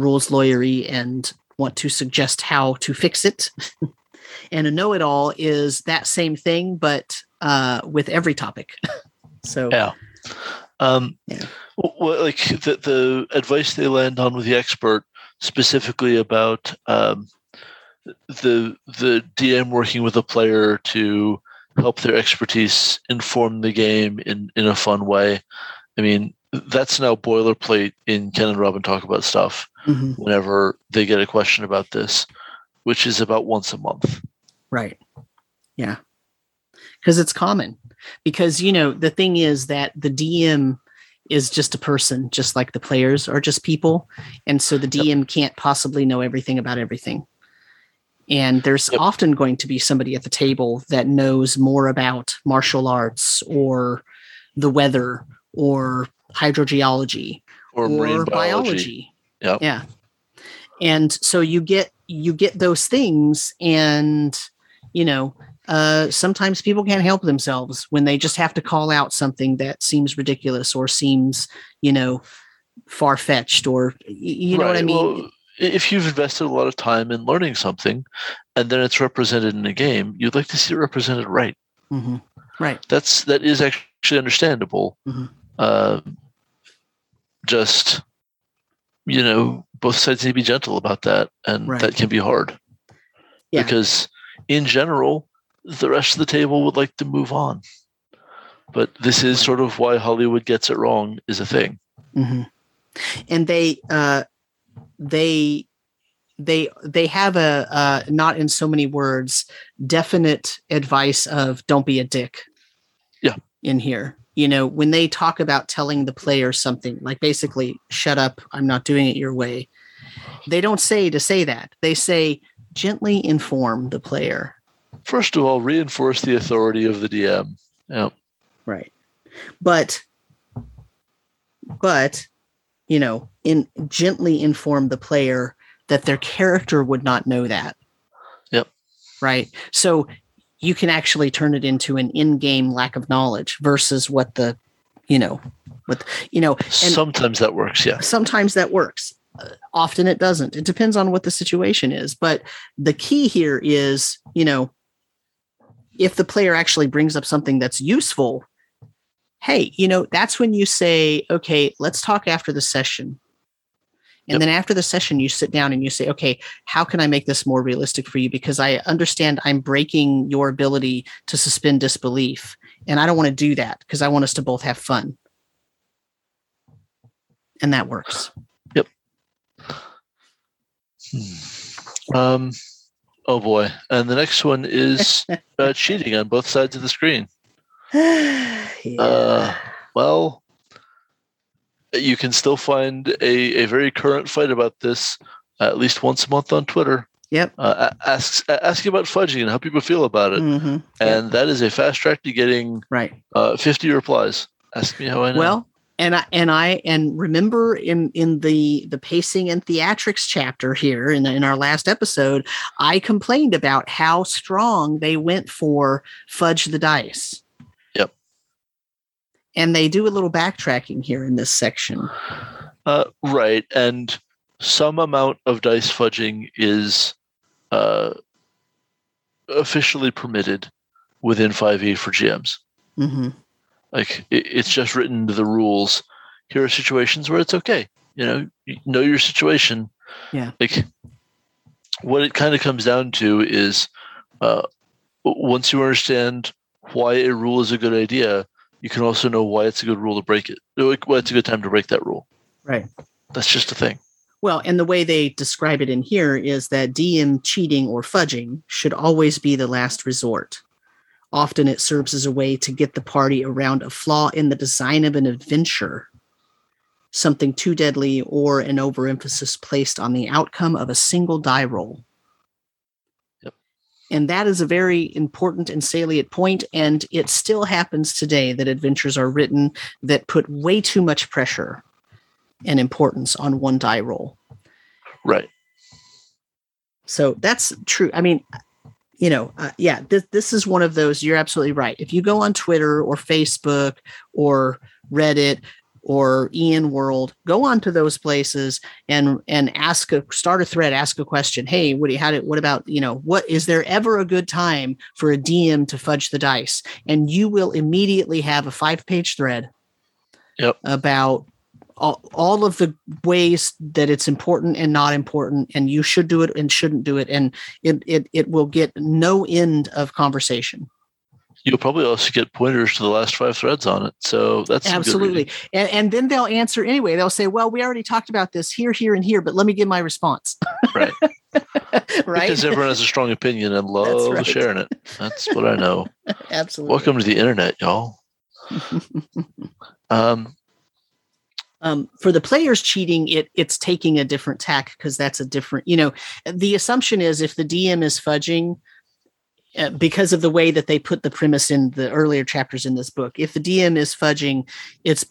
rules lawyery and want to suggest how to fix it. and a know-it-all is that same thing, but uh, with every topic. so yeah. Um, yeah. Well, like the, the advice they land on with the expert specifically about um, the the DM working with a player to help their expertise inform the game in in a fun way. I mean, that's now boilerplate in Ken and Robin talk about stuff Mhm. whenever they get a question about this, which is about once a month. Right. Yeah. Because it's common. Because, you know, the thing is that the DM is just a person, just like the players are just people. And so the DM can't possibly know everything about everything. And there's Yep. often going to be somebody at the table that knows more about martial arts or the weather or hydrogeology Or, marine biology. Yep. Yeah. And so you get you get those things and you know, uh sometimes people can't help themselves when they just have to call out something that seems ridiculous or seems, you know, far fetched or you know what I mean? well, if you've invested a lot of time in learning something and then it's represented in a game, you'd like to see it represented right. Mhm. Right. That's that is actually understandable. Mhm. Uh, just you know, both sides need to be gentle about that, and Right. that can be hard. Yeah. Because in general, the rest of the table would like to move on. But this is sort of why Hollywood gets it wrong is a thing. hmm And they uh they they they have a uh not in so many words definite advice of don't be a dick. Yeah. In here. You know, when they talk about telling the player something like basically shut up, I'm not doing it your way. They don't say to say that. They say gently inform the player. First of all, reinforce the authority of the DM. Yeah. Right. But but you know, in gently inform the player that their character would not know that. Yep. Right. So you can actually turn it into an in-game lack of knowledge versus what the you know what you know and Sometimes that works, yeah. sometimes that works. Uh, often it doesn't. It depends on what the situation is but the key here is you know if the player actually brings up something that's useful hey you know that's when you say okay let's talk after the session and Yep. then after the session you sit down and you say okay how can i make this more realistic for you because i understand i'm breaking your ability to suspend disbelief and i don't want to do that because i want us to both have fun and that works Yep. Um, oh boy. And the next one is uh, cheating on both sides of the screen. yeah. Uh, well, you can still find a, a very current fight about this at least once a month on Twitter. Yep. Uh, a- asks asking about fudging and how people feel about it, Mhm. and that is a fast track to getting Right. uh, fifty replies. Ask me how I know. Well, and I and I and remember in in the the pacing and theatrics chapter here in in our last episode, I complained about how strong they went for fudge the dice. And they do a little backtracking here in this section. Uh, right, and some amount of dice fudging is uh, officially permitted within 5e for GMs. hmm Like it, it's just written into the rules. Here are situations where it's okay. You know, you know your situation. Yeah. Like what it kind of comes down to is uh, once you understand why a rule is a good idea, you can also know why it's a good rule to break it. Why it's a good time to break that rule. Right. That's just a thing. Well, and the way they describe it in here is that DM cheating or fudging should always be the last resort. Often it serves as a way to get the party around a flaw in the design of an adventure, something too deadly, or an overemphasis placed on the outcome of a single die roll. And that is a very important and salient point, and it still happens today that adventures are written that put way too much pressure and importance on one die roll. Right. So that's true. I mean, you know, uh, yeah, this this is one of those. You're absolutely right. If you go on Twitter or Facebook or Reddit or EN World, go on to those places and and ask a start a thread, ask a question. Hey, what do you, how did what about you know what is there ever a good time for a DM to fudge the dice? And you will immediately have a five page thread. Yep. About all, all of the ways that it's important and not important and you should do it and shouldn't do it and it it, it will get no end of conversation You'll probably also get pointers to the last five threads on it. So that's absolutely and, and then they'll answer anyway they'll say well we already talked about this here here and here but let me give my response right. right Because everyone has a strong opinion and loves right. sharing it. That's what I know. absolutely Welcome to the internet, y'all. Um, um, for the players cheating it it's taking a different tack because that's a different you know the assumption is if the dm is fudging uh, because of the way that they put the premise in the earlier chapters in this book if the dm is fudging it's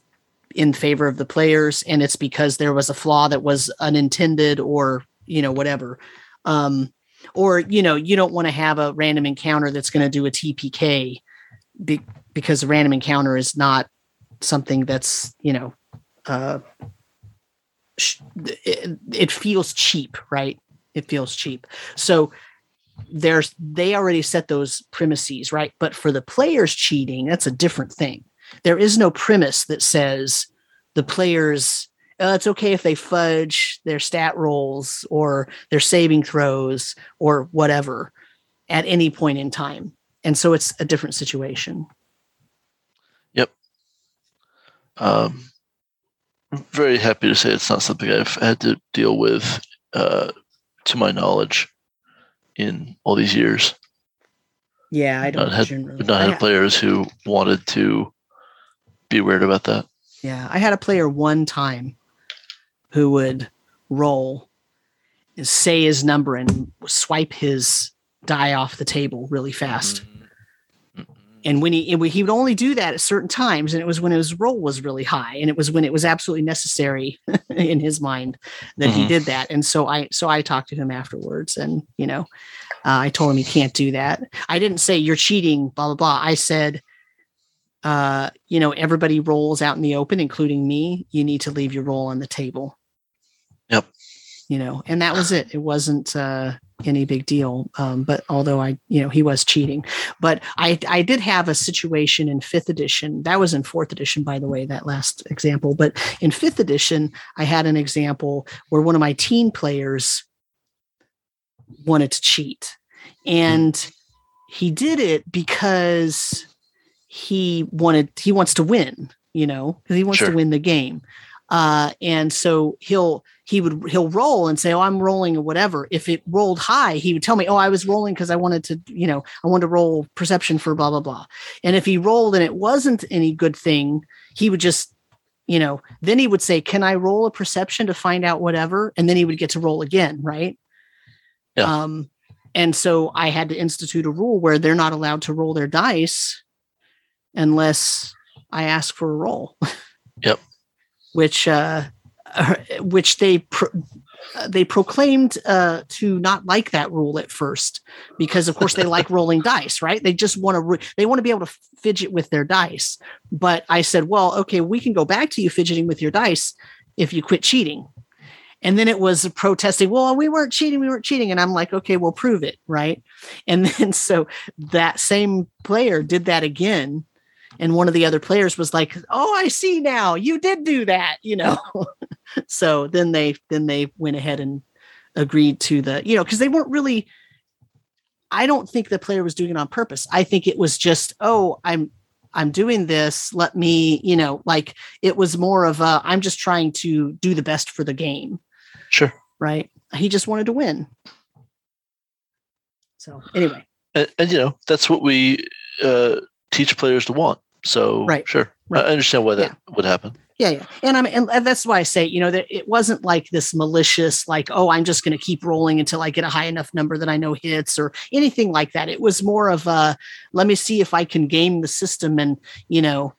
in favor of the players and it's because there was a flaw that was unintended or you know whatever um, or you know you don't want to have a random encounter that's going to do a tpk be- because a random encounter is not something that's you know uh, sh- it, it feels cheap, right? It feels cheap. So there's they already set those premises, right? But for the players cheating, that's a different thing. There is no premise that says the players uh, it's okay if they fudge their stat rolls or their saving throws or whatever at any point in time. And so it's a different situation. Yep. Um, I'm very happy to say it's not something I've had to deal with, uh, to my knowledge, in all these years. Yeah, I don't Not had, generally. We've not had ha- players who wanted to be weird about that. Yeah, I had a player one time who would roll, and say his number, and swipe his die off the table really fast. Mhm. And when he he would only do that at certain times, and it was when his roll was really high, and it was when it was absolutely necessary in his mind that he Mhm. did that. And so I so I talked to him afterwards, and you know, uh, I told him he can't do that. I didn't say you're cheating, blah blah blah. I said, uh, you know, everybody rolls out in the open, including me. You need to leave your roll on the table. Yep. You know, and that was it. It wasn't uh, any big deal. Um, but although I, you know, he was cheating, but I, I did have a situation in fifth edition. That was in fourth edition, by the way, that last example. But in fifth edition, I had an example where one of my teen players wanted to cheat, and he did it because he wanted he wants to win you know because he wants Sure. to win the game uh and so he'll he would he'll roll and say oh i'm rolling or whatever if it rolled high he would tell me oh i was rolling because i wanted to you know i wanted to roll perception for blah blah blah and if he rolled and it wasn't any good thing he would just you know then he would say can i roll a perception to find out whatever and then he would get to roll again right Yeah. um and so i had to institute a rule where they're not allowed to roll their dice unless I ask for a roll. Yep. which uh, which they pro- they proclaimed uh, to not like that rule at first because of course they like rolling dice, right? They just want to re- they want to be able to fidget with their dice. But I said, well, okay, we can go back to you fidgeting with your dice if you quit cheating. And then it was protesting, well, we weren't cheating, we weren't cheating. And I'm like, okay, we'll prove it, right? And then so that same player did that again and one of the other players was like oh i see now. You did do that you know? So then they then they went ahead and agreed to the you know because they weren't really i don't think the player was doing it on purpose. I think it was just oh i'm i'm doing this. Let me you know like it was more of a i'm just trying to do the best for the game. Sure. right? He just wanted to win. So anyway. And, and you know, that's what we uh, teach players to want. So Right. sure. Right. I understand why that would happen. Yeah, yeah, and I'm and that's why I say, you know, that it wasn't like this malicious, like, oh, I'm just going to keep rolling until I get a high enough number that I know hits or anything like that. It was more of a, let me see if I can game the system and you know,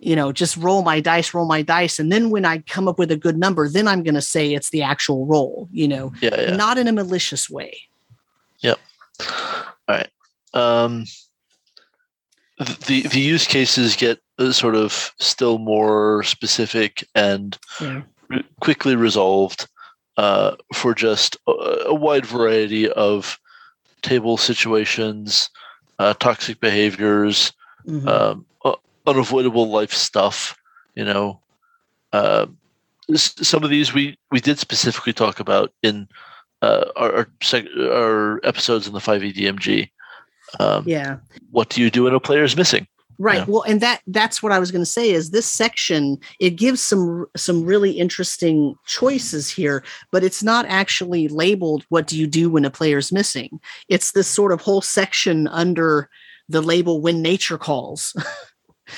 you know, just roll my dice, roll my dice, and then when I come up with a good number, then I'm going to say it's the actual roll. You know, Yeah, yeah. not in a malicious way. Yep. All right. Um, the the use cases get uh, sort of still more specific and Yeah. re- quickly resolved uh, for just a, a wide variety of table situations, uh, toxic behaviors, Mhm. um, uh, unavoidable life stuff. You know, uh, some of these we we did specifically talk about in uh, our our, sec- our episodes in the 5e DMG. Um, yeah. What do you do when a player is missing? Right. Yeah. Well, and that that's what I was going to say is this section it gives some some really interesting choices here, but it's not actually labeled what do you do when a player's missing. It's this sort of whole section under the label when nature calls.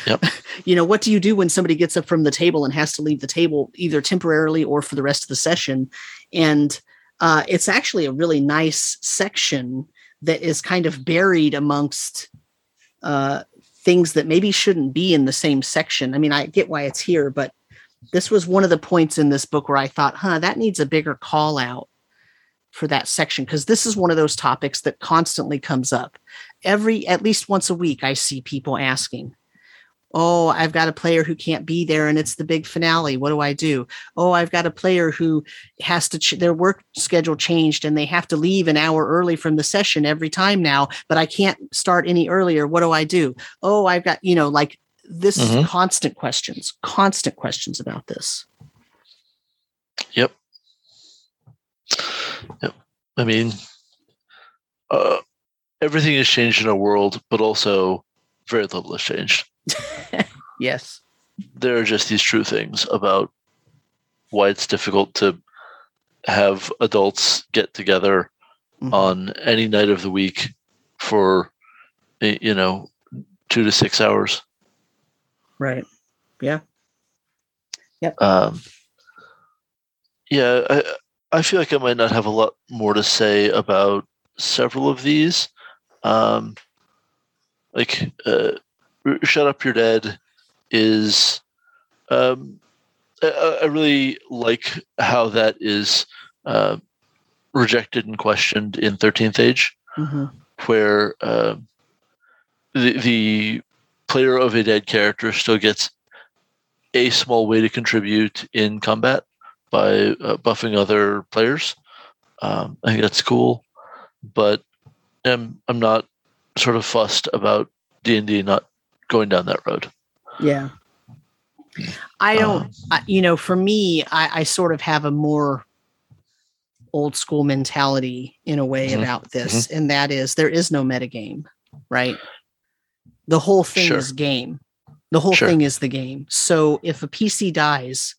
Yep. you know, what do you do when somebody gets up from the table and has to leave the table either temporarily or for the rest of the session? And uh, it's actually a really nice section that is kind of buried amongst uh, things that maybe shouldn't be in the same section. I mean, I get why it's here, but this was one of the points in this book where I thought, huh, that needs a bigger call out for that section because this is one of those topics that constantly comes up. Every at least once a week, I see people asking, Oh, I've got a player who can't be there and it's the big finale. What do I do? Oh, I've got a player who has to, ch- their work schedule changed and they have to leave an hour early from the session every time now, but I can't start any earlier. What do I do? Oh, I've got, you know, like this Mhm. constant questions, constant questions about this. Yep. Yep. I mean, uh, everything has changed in our world, but also very little has changed. Yes. There are just these true things about why it's difficult to have adults get together Mhm. on any night of the week for, you know, two to six hours. Right. Yeah. Um, yeah, I I feel like I might not have a lot more to say about several of these. Um, like, uh, "Shut Up, You're Dead" is. Um, I- I, really like how that is uh, rejected and questioned in Thirteenth Age hmm where uh, the the player of a dead character still gets a small way to contribute in combat by uh, buffing other players. Um, I think that's cool, but I'm I'm not sort of fussed about D and D not going down that road. Yeah. I don't, Um, I, you know, for me, I, I sort of have a more old school mentality in a way Mhm. about this, and that is there is no metagame, right? The whole thing Sure. is game. The whole Sure. thing is the game. So if a PC dies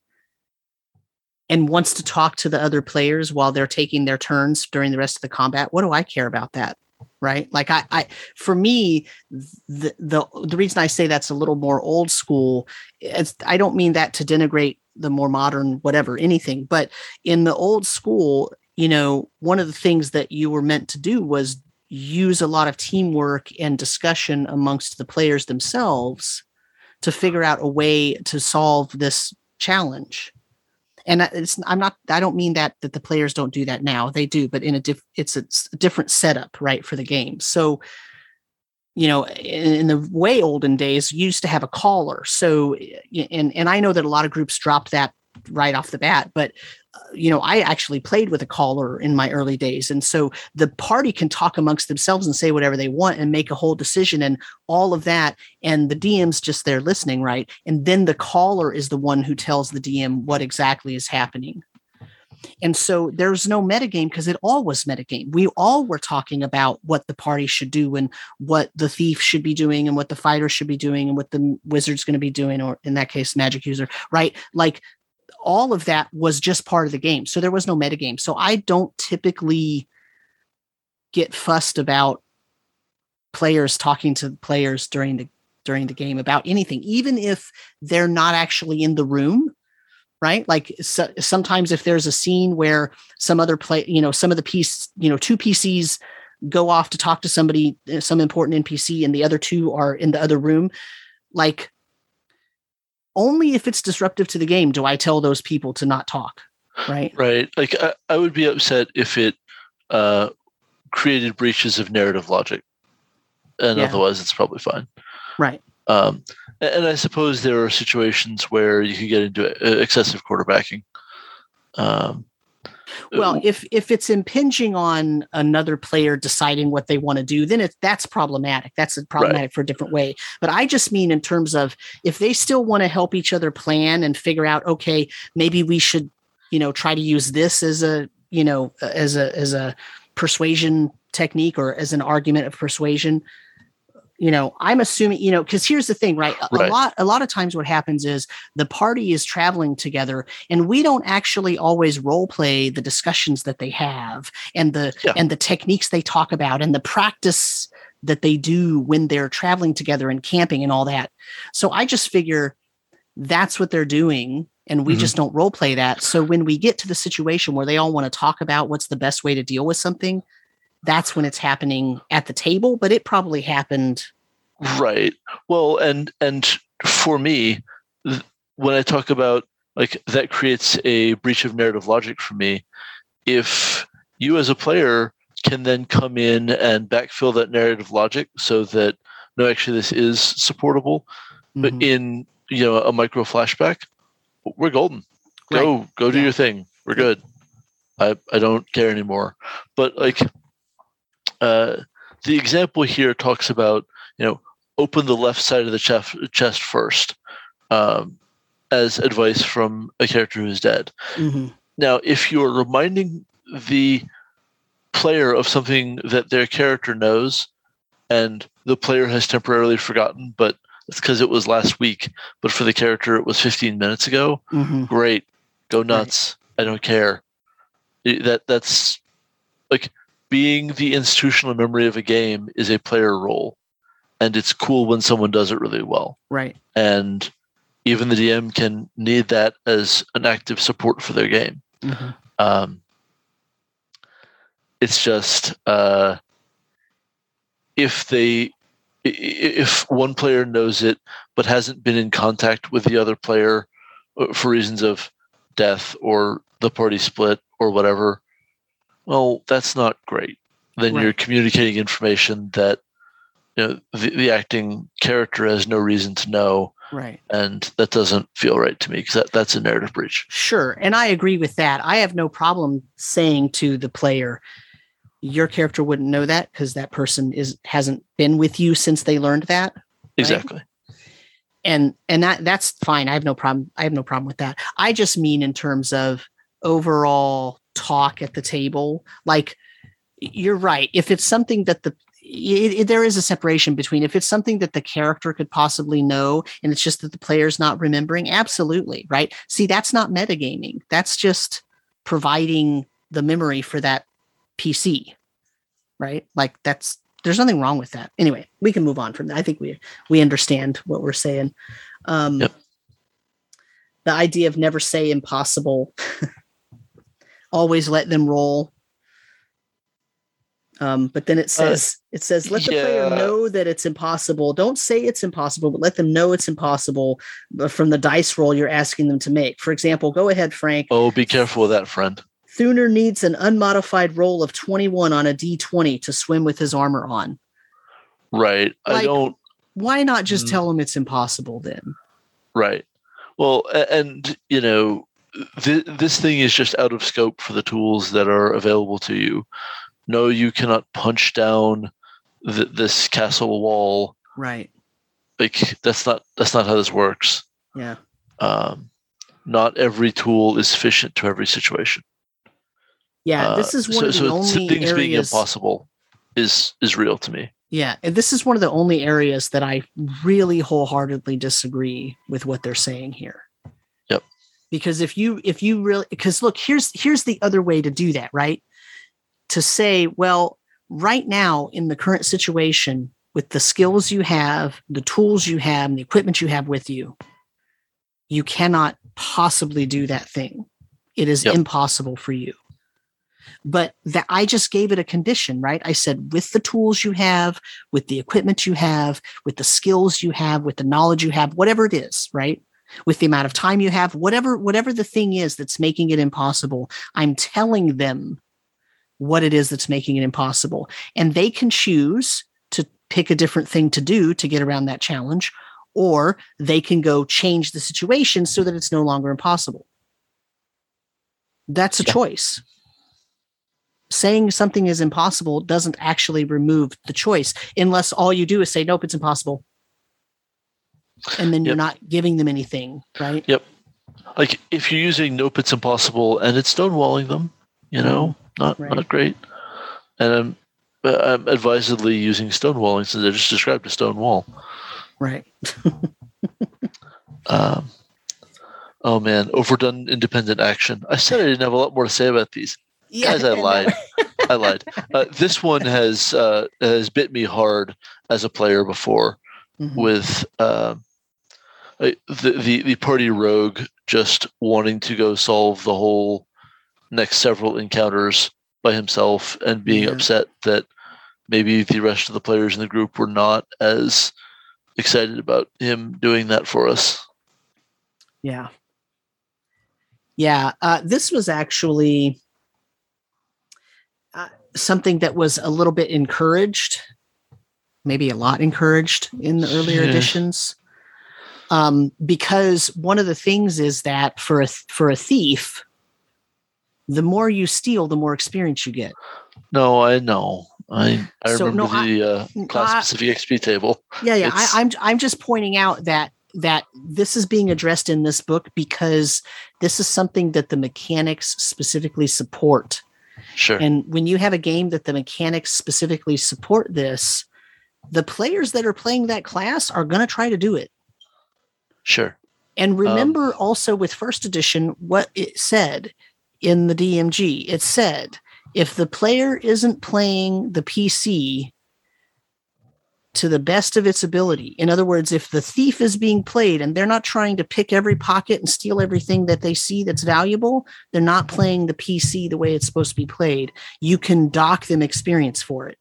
and wants to talk to the other players while they're taking their turns during the rest of the combat, what do I care about that? Right? Like I, I for me, the the the reason I say that's a little more old school, it's, I don't mean that to denigrate the more modern whatever anything, but in the old school, you know, one of the things that you were meant to do was use a lot of teamwork and discussion amongst the players themselves to figure out a way to solve this challenge and it's i'm not i don't mean that that the players don't do that now. They do but in a diff it's a different setup right for the game. So you know in, in the way olden days used to have a caller. So eh, and and i know that a lot of groups dropped that right off the bat but uh, you know i actually played with a caller in my early days and so the party can talk amongst themselves and say whatever they want and make a whole decision and all of that and the DM's just there listening, right? And then the caller is the one who tells the DM what exactly is happening. And so there's no metagame because it all was metagame. We all were talking about what the party should do and what the thief should be doing and what the fighter should be doing and what the wizard's going to be doing, or in that case, magic user, right? Like all of that was just part of the game. So there was no metagame. So I don't typically get fussed about players talking to players during the during the game about anything even if they're not actually in the room right like so, sometimes if there's a scene where some other play you know some of the piece you know two pcs go off to talk to somebody some important npc and the other two are in the other room like only if it's disruptive to the game do i tell those people to not talk right Right. Like I, I would be upset if it uh, created breaches of narrative logic, and Yeah. otherwise it's probably fine. right Um, and I suppose there are situations where you could get into uh, excessive quarterbacking. Um, well if if it's impinging on another player deciding what they want to do then it's that's problematic. That's problematic for a different way. But i just mean in terms of if they still want to help each other plan and figure out okay maybe we should you know try to use this as a you know as a as a persuasion technique or as an argument of persuasion you know i'm assuming you know because here's the thing right? A, Right. a lot a lot of times what happens is the party is traveling together and we don't actually always role play the discussions that they have and the Yeah. and the techniques they talk about and the practice that they do when they're traveling together and camping and all that so i just figure that's what they're doing and we Mhm. just don't role play that so when we get to the situation where they all want to talk about what's the best way to deal with something that's when it's happening at the table but it probably happened Right. Well, and and for me, th- when I talk about like that creates a breach of narrative logic for me. If you as a player can then come in and backfill that narrative logic so that no, actually this is supportable, but Mhm. in you know a micro flashback, we're golden. Go go do Yeah. your thing. We're good. I I don't care anymore. But like uh the example here talks about, you know, open the left side of the chest chest first. Um as advice from a character who's dead. Mhm. Now, if you're reminding the player of something that their character knows and the player has temporarily forgotten, but it's because it was last week, but for the character it was 15 minutes ago, Mhm. great. Go nuts. I don't care. That that's like being the institutional memory of a game is a player role. And it's cool when someone does it really well right and even the DM can need that as an active support for their game. Mhm. Um, it's just uh, if they if one player knows it but hasn't been in contact with the other player uh, for reasons of death or the party split or whatever, well, that's not great. Then you're communicating information that you know the, the acting character has no reason to know right and that doesn't feel right to me because that, that's a narrative breach. Sure. And I agree with that. I have no problem saying to the player, your character wouldn't know that because that person is hasn't been with you since they learned that. Exactly. And and that that's fine. I have no problem. I have no problem with that. I just mean in terms of overall talk at the table. Like you're right. If it's something that the it, it- there is a separation between if it's something that the character could possibly know and it's just that the player's not remembering absolutely right see that's not metagaming that's just providing the memory for that pc right like that's there's nothing wrong with that anyway we can move on from that i think we we understand what we're saying um Yep. the idea of never say impossible always let them roll um, but then it says it says let the player know that it's impossible. Don't say it's impossible, but let them know it's impossible uh, from the dice roll you're asking them to make. For example, go ahead, Frank. Oh, be careful with that, friend. Thuner needs an unmodified roll of 21 on a d20 to swim with his armor on. Right. I don't. Why not just Mm. tell him it's impossible then? Right. Well, and you know, th- this thing is just out of scope for the tools that are available to you. No, you cannot punch down th- this castle wall. Right. Like that's not that's not how this works. Yeah. Um, not every tool is sufficient to every situation. Yeah. Uh, this is one so, of the so only things being impossible is is real to me. Yeah, and this is one of the only areas that I really wholeheartedly disagree with what they're saying here. Because if you if you really because look, here's here's the other way to do that, right? To say, well, right now in the current situation with the skills you have, the tools you have, and the equipment you have with you, you cannot possibly do that thing. It is Yep. impossible for you but that I just gave it a condition, right? I said, with the tools you have, with the equipment you have, with the skills you have, with the knowledge you have, whatever it is, right? With the amount of time you have, whatever, whatever the thing is that's making it impossible, I'm telling them what it is that's making it impossible. And they can choose to pick a different thing to do to get around that challenge, or they can go change the situation so that it's no longer impossible. That's a Yeah. choice saying something is impossible doesn't actually remove the choice unless all you do is say nope it's impossible and then you're not giving them anything right Yep. Like if you're using Nope, it's impossible, and it's stonewalling them. You know, not Right. not great. And I'm I'm advisedly using stonewalling since I just described a stone wall. Right. Um, oh man, overdone independent action. I said I didn't have a lot more to say about these. Yeah, Guys, I lied. I lied. Uh, this one has uh, has bit me hard as a player before Mhm. with uh, the, the the party rogue just wanting to go solve the whole next several encounters by himself and being Yeah. upset that maybe the rest of the players in the group were not as excited about him doing that for us. Yeah. Yeah. Uh, this was actually uh, something that was a little bit encouraged, maybe a lot encouraged in the earlier Yeah. editions. Um, because one of the things is that for a for a thief, the more you steal, the more experience you get. No, I know. I I So, remember no, the uh, I- class specific XP table. Yeah, yeah. It's- I, I'm I'm just pointing out that that this is being addressed in this book because this is something that the mechanics specifically support. Sure. And when you have a game that the mechanics specifically support this, the players that are playing that class are going to try to do it. Sure. And um, remember also with first edition what it said in the DMG. It said if the player isn't playing the PC to the best of its ability, in other words, if the thief is being played and they're not trying to pick every pocket and steal everything that they see that's valuable, they're not playing the PC the way it's supposed to be played. You can dock them experience for it.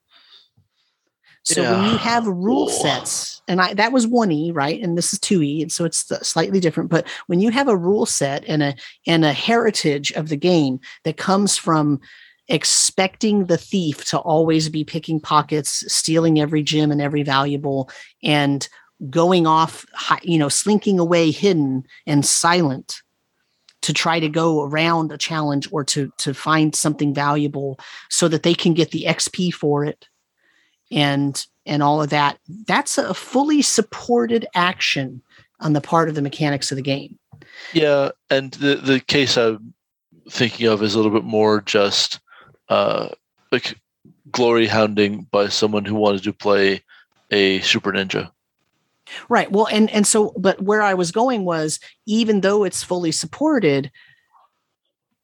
So when you have rule sets, and I that was one E, right? And this is two E, and so it's th- slightly different. But when you have a rule set and a and a heritage of the game that comes from expecting the thief to always be picking pockets, stealing every gem and every valuable, and going off, you know, slinking away hidden and silent to try to go around a challenge or to to find something valuable so that they can get the XP for it and and all of that that's a fully supported action on the part of the mechanics of the game Yeah, and the the case I'm thinking of is a little bit more just uh, like glory hounding by someone who wanted to play a super ninja. right well and and so but where i was going was even though it's fully supported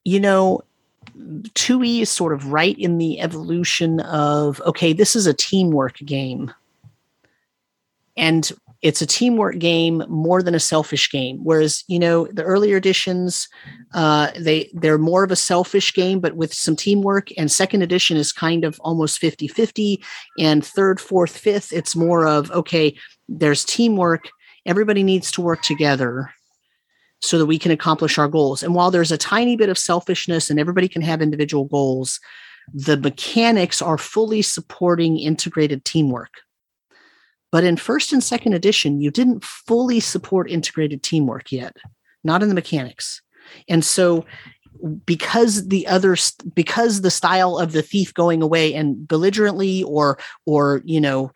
you know 2e is sort of right in the evolution of okay this is a teamwork game. And it's a teamwork game more than a selfish game. Whereas you know the earlier editions uh they they're more of a selfish game but with some teamwork. And second edition is kind of almost 50-50 and third fourth fifth it's more of okay there's teamwork. Everybody needs to work together so that we can accomplish our goals and while there's a tiny bit of selfishness and everybody can have individual goals the mechanics are fully supporting integrated teamwork but in first and second edition, you didn't fully support integrated teamwork yet, not in the mechanics. And so because the other because the style of the thief going away and belligerently or or you know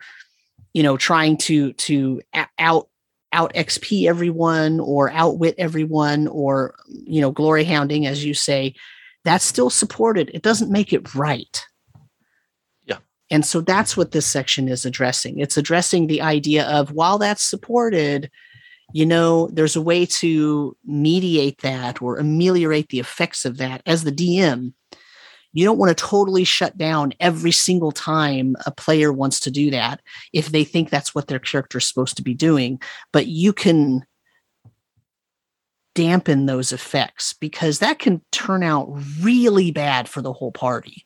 you know trying to to out out xp everyone or outwit everyone or you know glory hounding as you say that's still supported it doesn't make it right Yeah. and so that's what this section is addressing. It's addressing the idea of while that's supported, you know, there's a way to mediate that or ameliorate the effects of that. As the DM, you don't want to totally shut down every single time a player wants to do that if they think that's what their character is supposed to be doing. But you can dampen those effects because that can turn out really bad for the whole party.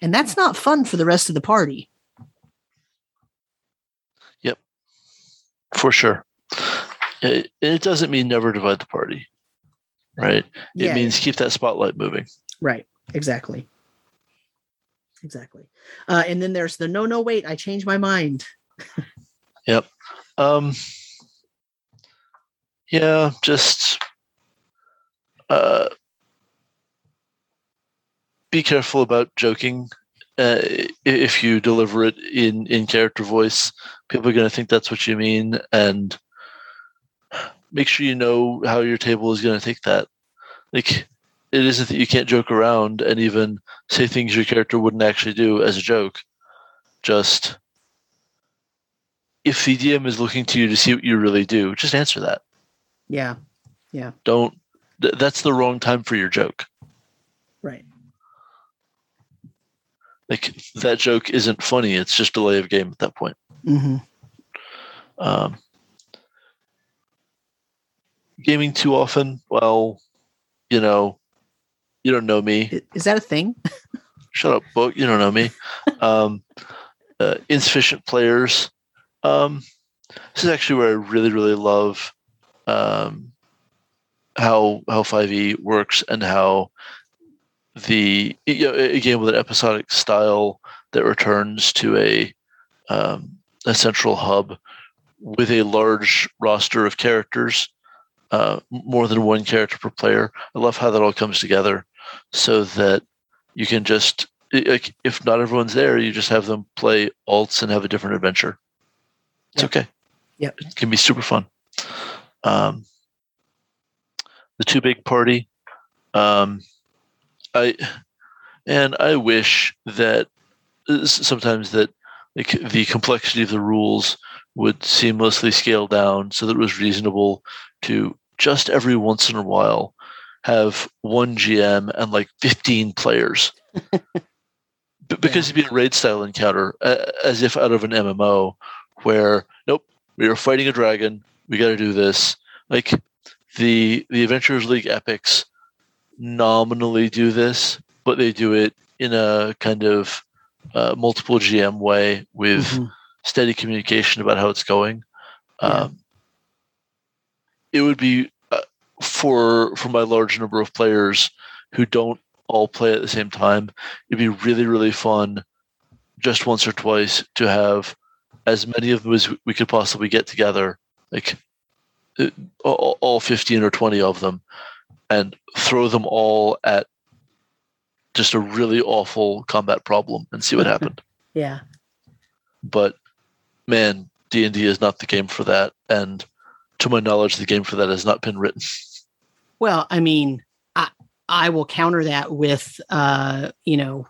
And that's not fun for the rest of the party. Yep, for sure. It, it doesn't mean never divide the party, right? It Yeah, means keep that spotlight moving. Right. Exactly. Exactly. Uh, and then there's the no, no, wait, I changed my mind. Yep. Um, yeah, just uh, be careful about joking. Uh, if you deliver it in in character voice, people are going to think that's what you mean, and make sure you know how your table is going to take that. Like, it isn't that you can't joke around and even say things your character wouldn't actually do as a joke. just if the DM is looking to you to see what you really do, just answer that. Yeah. Yeah. Don't. Th- that's the wrong time for your joke. Right. Like that joke isn't funny. It's just delay of game at that point. hmm Um, gaming too often. Well, you know, you don't know me. Is that a thing? Shut up, book. You don't know me. Um, uh, insufficient players. Um, this is actually where I really, really love um, how how Five E works and how the you know, a game with an episodic style that returns to a um, a central hub with a large roster of characters, uh, more than one character per player. I love how that all comes together, so that you can just like if not everyone's there, you just have them play alts and have a different adventure. It's Yep. okay. Yeah, It can be super fun. Um, the two big party. Um, I and I wish that uh, sometimes that like the complexity of the rules would seamlessly scale down so that it was reasonable to just every once in a while have one GM and like 15 players. B- because it'd be a raid style encounter, uh, as if out of an MMO, where nope, we are fighting a dragon, we got to do this. Like the the Adventurers League epics nominally do this, but they do it in a kind of uh, multiple GM way with Mhm. steady communication about how it's going. Yeah. Um, it would be for for my large number of players who don't all play at the same time. It'd be really really fun, just once or twice, to have as many of them as we could possibly get together, like uh, all, all fifteen or twenty of them, and throw them all at just a really awful combat problem and see what happened Yeah. but man, D and D is not the game for that, and to my knowledge, the game for that has not been written. Well, I mean, I I will counter that with uh, you know,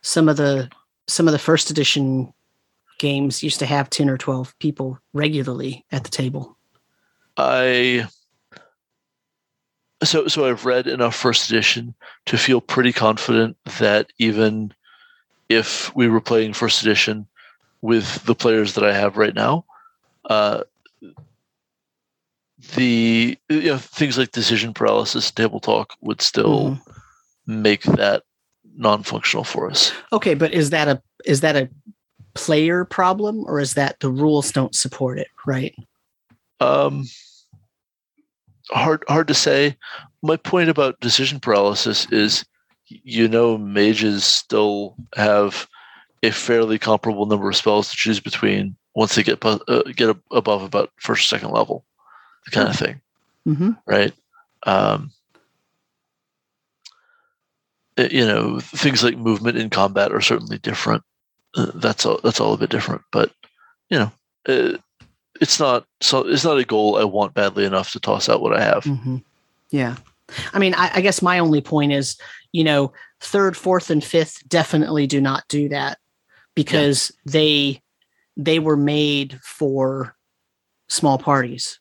some of the some of the first edition games used to have 10 or 12 people regularly at the table. I so so I've read enough first edition to feel pretty confident that even if we were playing first edition with the players that I have right now, uh, the you know things like decision paralysis, table talk would still Mhm. make that non-functional for us. Okay, but is that a is that a player problem or is that the rules don't support it, right? Um, hard hard to say. My point about decision paralysis is, you know, mages still have a fairly comparable number of spells to choose between once they get uh, get above about first or second level, kind of thing, Mm-hmm. right? Um, you know, things like movement in combat are certainly different. Uh, that's all. That's all a bit different, but you know, uh, it's not so. It's not a goal I want badly enough to toss out what I have. Mm-hmm. Yeah. I mean, I, I guess my only point is, you know, third, fourth, and fifth definitely do not do that because they they were made for small parties,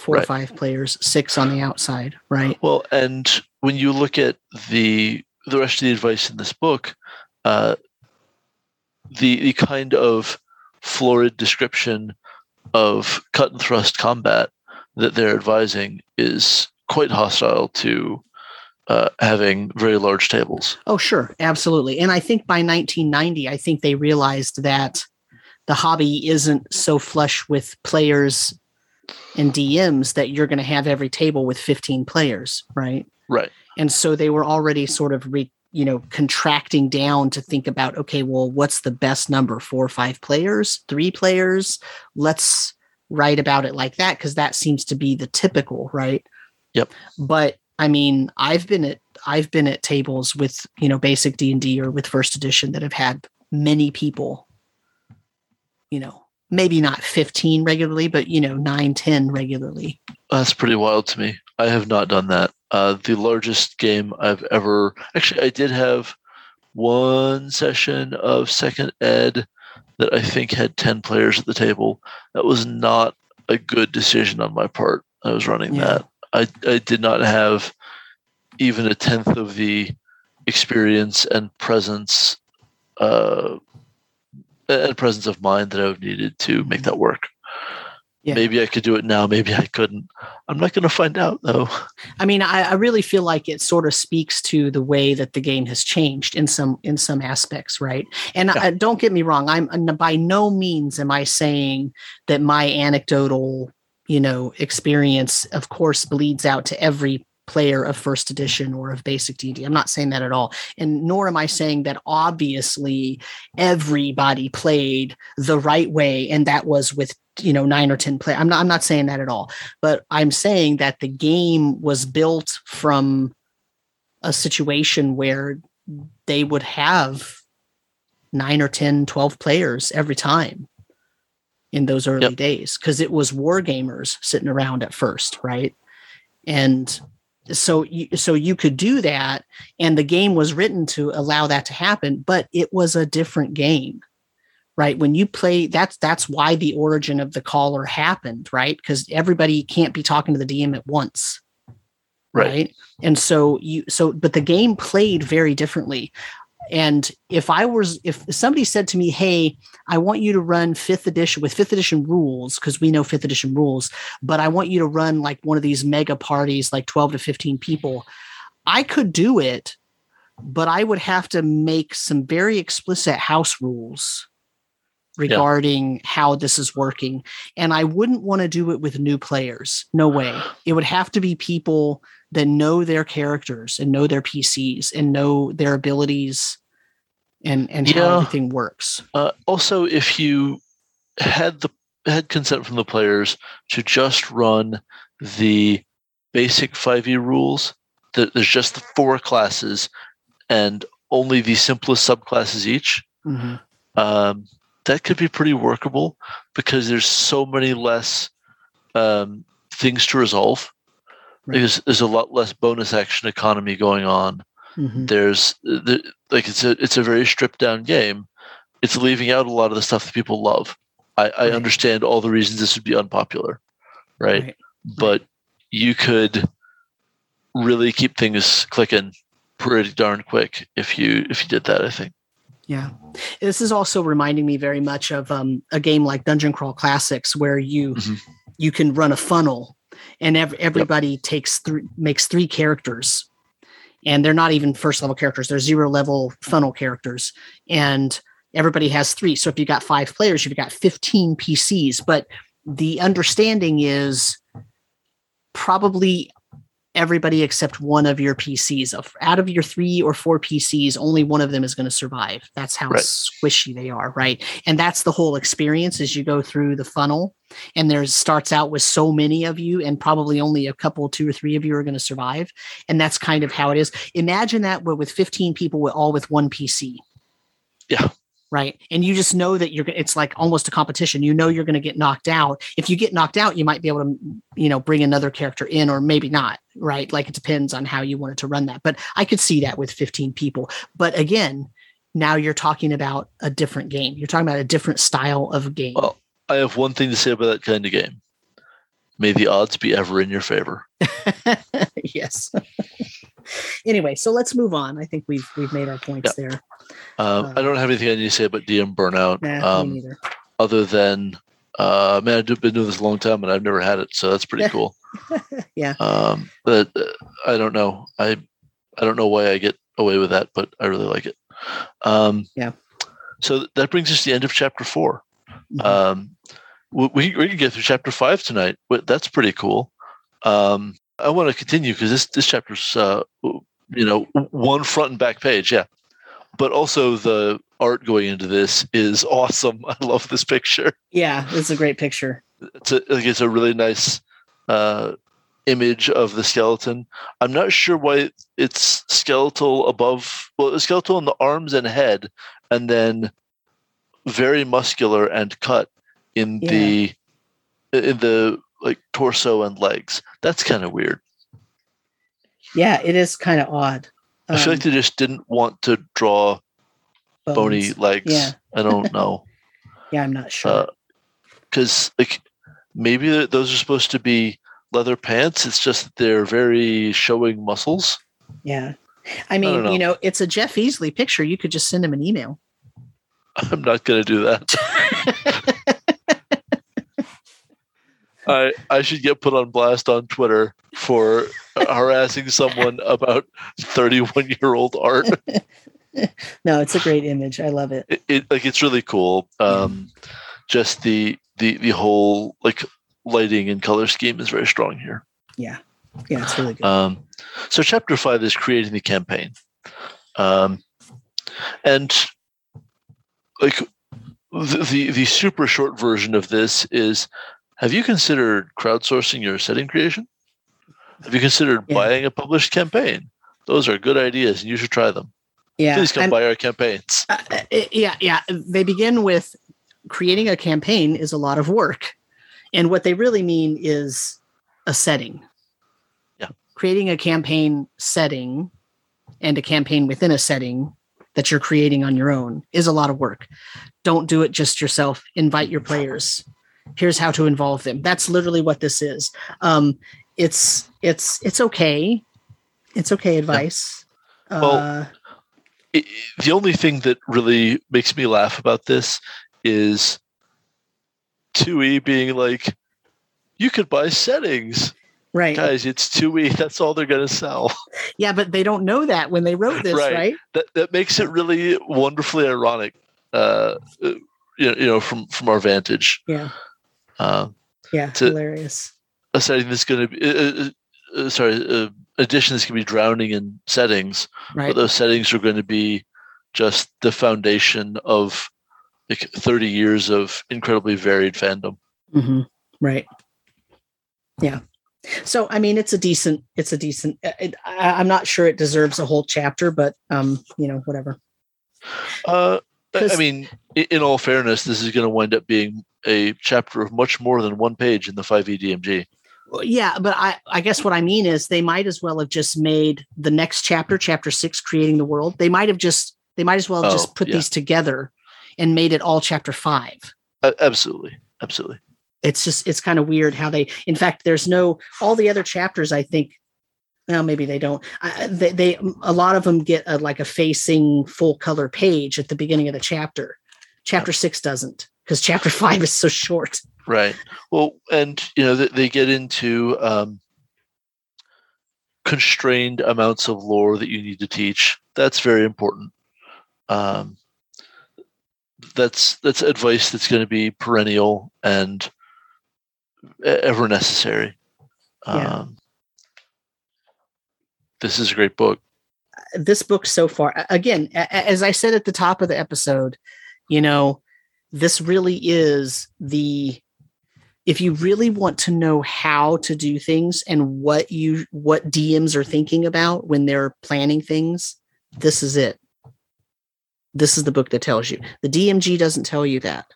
four or five players, six on the outside, right? Well, and when you look at the the rest of the advice in this book, uh, the the kind of florid description of cut and thrust combat that they're advising is quite hostile to uh, having very large tables. Oh, sure, absolutely. And I think by 1990, I think they realized that the hobby isn't so flush with players and DMs that you're going to have every table with 15 players, right? Right. And so they were already sort of re, you know, contracting down to think about, okay, well, what's the best number? Four or five players, three players? Let's write about it like that because that seems to be the typical, right? Yep. But I mean, I've been at I've been at tables with you know basic D and D or with first edition that have had many people. You know, maybe not fifteen regularly, but you know, nine, ten regularly. That's pretty wild to me. I have not done that. Uh, the largest game I've ever actually I did have one session of second ed that I think had 10 players at the table. That was not a good decision on my part. I was running yeah. that. I, I did not have even a tenth of the experience and presence uh, and presence of mind that I have needed to make that work. Yeah. Maybe I could do it now. Maybe I couldn't. I'm not going to find out though. I mean, I, I, really feel like it sort of speaks to the way that the game has changed in some in some aspects, right? And yeah. I, don't get me wrong. I'm by no means am I saying that my anecdotal, you know, experience, of course, bleeds out to every player of first edition or of basic D&D. I'm not saying that at all. And nor am I saying that obviously everybody played the right way and that was with you know 9 or 10 play. I'm not I'm not saying that at all. But I'm saying that the game was built from a situation where they would have 9 or 10 12 players every time in those early yep. days because it was war gamers sitting around at first, right? And so you, so you could do that and the game was written to allow that to happen but it was a different game right? When you play that's that's why the origin of the caller happened right? Because everybody can't be talking to the dm at once right. right? And so you so but the game played very differently and if I was, if somebody said to me, "Hey, I want you to run fifth edition with fifth edition rules because we know fifth edition rules, but I want you to run like one of these mega parties, like twelve to fifteen people," I could do it, but I would have to make some very explicit house rules regarding yeah. how this is working, and I wouldn't want to do it with new players. No way. It would have to be people that know their characters and know their PCs and know their abilities and and yeah. how everything works. Uh, also, if you had the had consent from the players to just run the basic 5e rules, that there's just the four classes and only the simplest subclasses each. Mm-hmm. Um, that could be pretty workable because there's so many less um, things to resolve. Right. There's, there's a lot less bonus action economy going on. Mm-hmm. There's the, like it's a it's a very stripped down game. It's leaving out a lot of the stuff that people love. I, I right. understand all the reasons this would be unpopular, right? right? But you could really keep things clicking pretty darn quick if you if you did that. I think. Yeah, this is also reminding me very much of um, a game like Dungeon Crawl Classics, where you mm-hmm. you can run a funnel, and ev- everybody yep. takes three makes three characters and they're not even first level characters they're zero level funnel characters. And everybody has three. So if you got five players you've got 15 pcs but the understanding is probably everybody except one of your PCs. Out of your three or four PCs, only one of them is going to survive. That's how right. squishy they are, right? And that's the whole experience as you go through the funnel. And there starts out with so many of you, and probably only a couple, two or three of you are going to survive. And that's kind of how it is. Imagine that, but with 15 people, we're all with one PC. Yeah right? And you just know that you're it's like almost a competition. You know you're going to get knocked out. If you get knocked out you might be able to you know bring another character in or maybe not right? Like it depends on how you wanted to run that. But i could see that with 15 people. But again now you're talking about a different game. You're talking about a different style of game. Well i have one thing to say about that kind of game may the odds be ever in your favor yes anyway so let's move on i think we've we've made our points there um, uh, I don't have anything I need to say about DM burnout. Nah, um, other than, uh, man, I've been doing this a long time and I've never had it, so that's pretty cool. yeah. Um, but uh, I don't know. I I don't know why I get away with that, but I really like it. Um, yeah. So that brings us to the end of chapter 4 mm-hmm. Um, we, we can get through chapter five tonight. But that's pretty cool. Um, I want to continue because this this chapter's uh, you know one front and back page. Yeah but also the art going into this is awesome. I love this picture. Yeah, it's a great picture. It's a like it's a really nice uh, image of the skeleton. I'm not sure why it's skeletal above. Well, it's skeletal in the arms and head, and then very muscular and cut in yeah. the in the like torso and legs. That's kind of weird. Yeah, it is kind of odd. I feel like um, they just didn't want to draw bones. bony legs. Yeah. I don't know. Yeah, I'm not sure. Because uh, like maybe those are supposed to be leather pants. It's just that they're very showing muscles. Yeah. I mean, I know. you know, it's a Jeff Easley picture. You could just send him an email. I'm not going to do that. I I should get put on blast on Twitter for harassing someone about 31 year old art. no, it's a great image. I love it. it, it like it's really cool. Um. Just the the the whole like lighting and color scheme is very strong here. Yeah, yeah, it's really good. Um, so chapter five is creating the campaign, um, and like the, the the super short version of this is: Have you considered crowdsourcing your setting creation? Have you considered yeah. buying a published campaign? Those are good ideas, and you should try them. Yeah, please come and, buy our campaigns. Uh, uh yeah, yeah. They begin with creating a campaign is a lot of work, and what they really mean is a setting. Yeah, creating a campaign setting and a campaign within a setting that you're creating on your own is a lot of work. Don't do it just yourself. Invite your players. Here's how to involve them. That's literally what this is. Um, it's it's it's okay. It's okay advice. Yeah. Well, uh, it, the only thing that really makes me laugh about this is 2e being like, you could buy settings. Right. Guys, it's 2e. That's all they're going to sell. Yeah, but they don't know that when they wrote this, right? right? That, that makes it really wonderfully ironic, uh, you know, you know from, from our vantage. Yeah. Uh, yeah, to, hilarious. a setting that's going to be uh, uh, uh sorry uh, addition that's going to be drowning in settings right. but those settings are going to be just the foundation of like 30 years of incredibly varied fandom. Mm-hmm. right. Yeah. So i mean it's a decent it's a decent uh, it, I, am not sure it deserves a whole chapter but um you know whatever. Uh i mean in all fairness this is going to wind up being a chapter of much more than one page in the 5e dmg yeah, but I, I guess what I mean is they might as well have just made the next chapter, chapter six, creating the world. They might have just they might as well have oh, just put yeah. these together and made it all chapter five. Uh, absolutely, absolutely. It's just it's kind of weird how they. In fact, there's no all the other chapters. I think. Well, maybe they don't. They, they a lot of them get a, like a facing full color page at the beginning of the chapter. Chapter six doesn't because chapter five is so short. Right. Well, and you know they, they get into um, constrained amounts of lore that you need to teach. That's very important. Um, that's that's advice that's going to be perennial and ever necessary. Yeah. Um, this is a great book. This book so far, again, as I said at the top of the episode, you know, this really is the if you really want to know how to do things and what you what DMs are thinking about when they're planning things, this is it. This is the book that tells you. The DMG doesn't tell you that.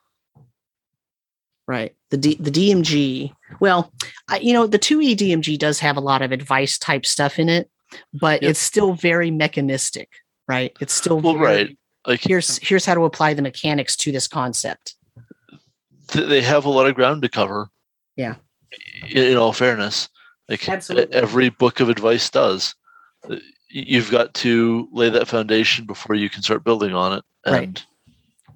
Right. The D, the DMG, well, I, you know, the 2E DMG does have a lot of advice type stuff in it, but yep. it's still very mechanistic, right? It's still well, very, right. Like here's here's how to apply the mechanics to this concept they have a lot of ground to cover. Yeah. In, in all fairness, like Absolutely. every book of advice does, uh, you've got to lay that foundation before you can start building on it. And right.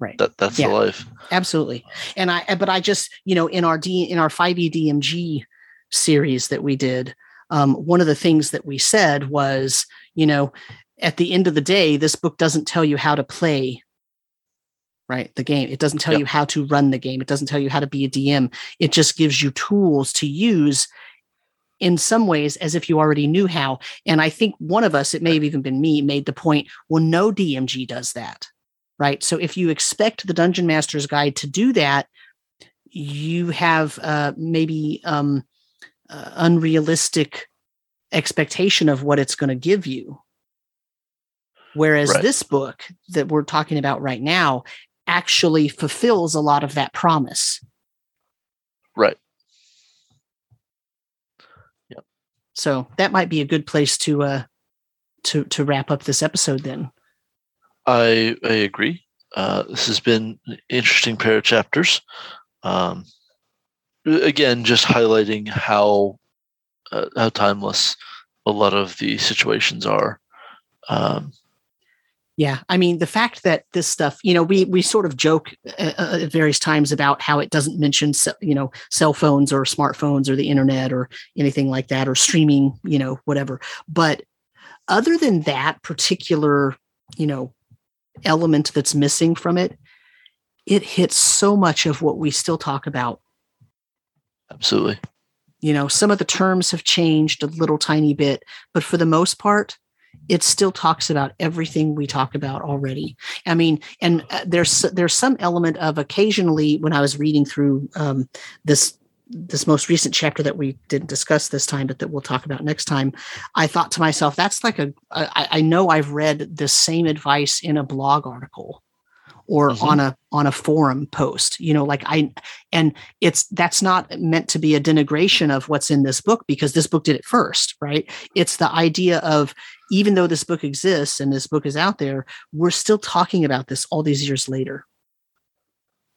Right. That that's yeah. the life. Absolutely. And I but I just, you know, in our D in our 5e DMG series that we did, um, one of the things that we said was, you know, at the end of the day, this book doesn't tell you how to play right the game. It doesn't tell yep. you how to run the game. It doesn't tell you how to be a dm it just gives you tools to use in some ways as if you already knew how. And i think one of us it may have even been me made the point well no dmg does that right? So if you expect the dungeon master's guide to do that you have uh, maybe um, uh, unrealistic expectation of what it's going to give you Whereas right. this book that we're talking about right now actually fulfills a lot of that promise. Right. Yep. So that might be a good place to uh to to wrap up this episode then. I I agree. uh, this has been an interesting pair of chapters. Um, again, just highlighting how uh, how timeless a lot of the situations are. Um, yeah, I mean the fact that this stuff, you know, we we sort of joke uh, uh at various times about how it doesn't mention, you know, cell phones or smartphones or the internet or anything like that or streaming, you know, whatever. But other than that particular, you know, element that's missing from it, it hits so much of what we still talk about. Absolutely. You know, some of the terms have changed a little tiny bit, but for the most part, it still talks about everything we talk about already. I mean, and uh, there's there's some element of occasionally when I was reading through um, this this most recent chapter that we didn't discuss this time, but that we'll talk about next time, I thought to myself, that's like a. I, I know I've read the same advice in a blog article or mm-hmm. on a on a forum post you know like i and it's that's not meant to be a denigration of what's in this book because this book did it first right? It's the idea of even though this book exists and this book is out there we're still talking about this all these years later.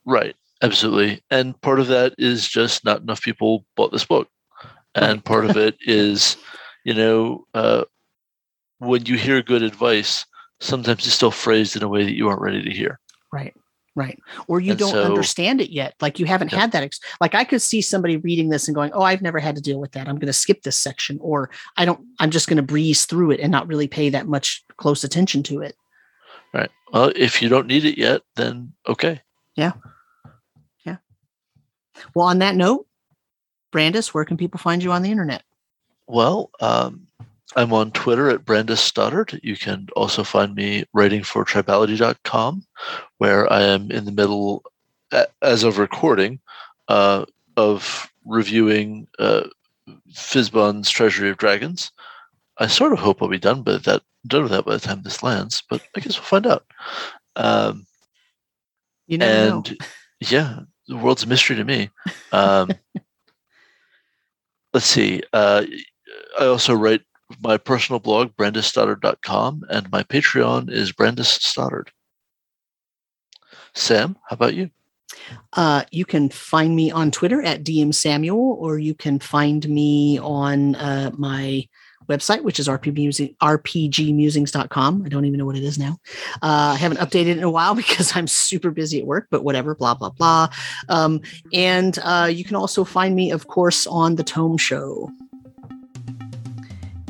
Right. Absolutely. And part of that is just not enough people bought this book. And part of it is you know uh, when you hear good advice sometimes it's still phrased in a way that you aren't ready to hear Right. Right. Or you and don't so, understand it yet. Like you haven't yeah. had that. Ex- like I could see somebody reading this and going, Oh, I've never had to deal with that. I'm going to skip this section. Or I don't, I'm just going to breeze through it and not really pay that much close attention to it. Right. Well, if you don't need it yet, then okay. Yeah. Yeah. Well, on that note, Brandes, where can people find you on the internet? Well, um, I'm on Twitter at Brandes Stoddard. You can also find me writing for tribality.com, where I am in the middle, as of recording, uh, of reviewing uh, Fizban's Treasury of Dragons. I sort of hope I'll be done by that done with that by the time this lands, but I guess we'll find out. Um, you never and know. yeah, the world's a mystery to me. Um, let's see. Uh, I also write my personal blog, brandesstoddard.com, and my Patreon is Brandes Stoddard. Sam, how about you? Uh, you can find me on Twitter at DM Samuel, or you can find me on uh, my website, which is rpg, rpgmusings.com. I don't even know what it is now. Uh, I haven't updated it in a while because I'm super busy at work, but whatever, blah, blah, blah. Um, and uh, you can also find me, of course, on The Tome Show.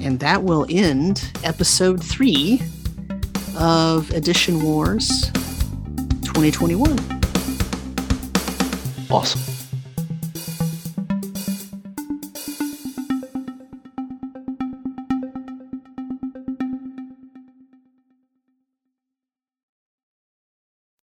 And that will end episode three of Edition Wars 2021. Awesome.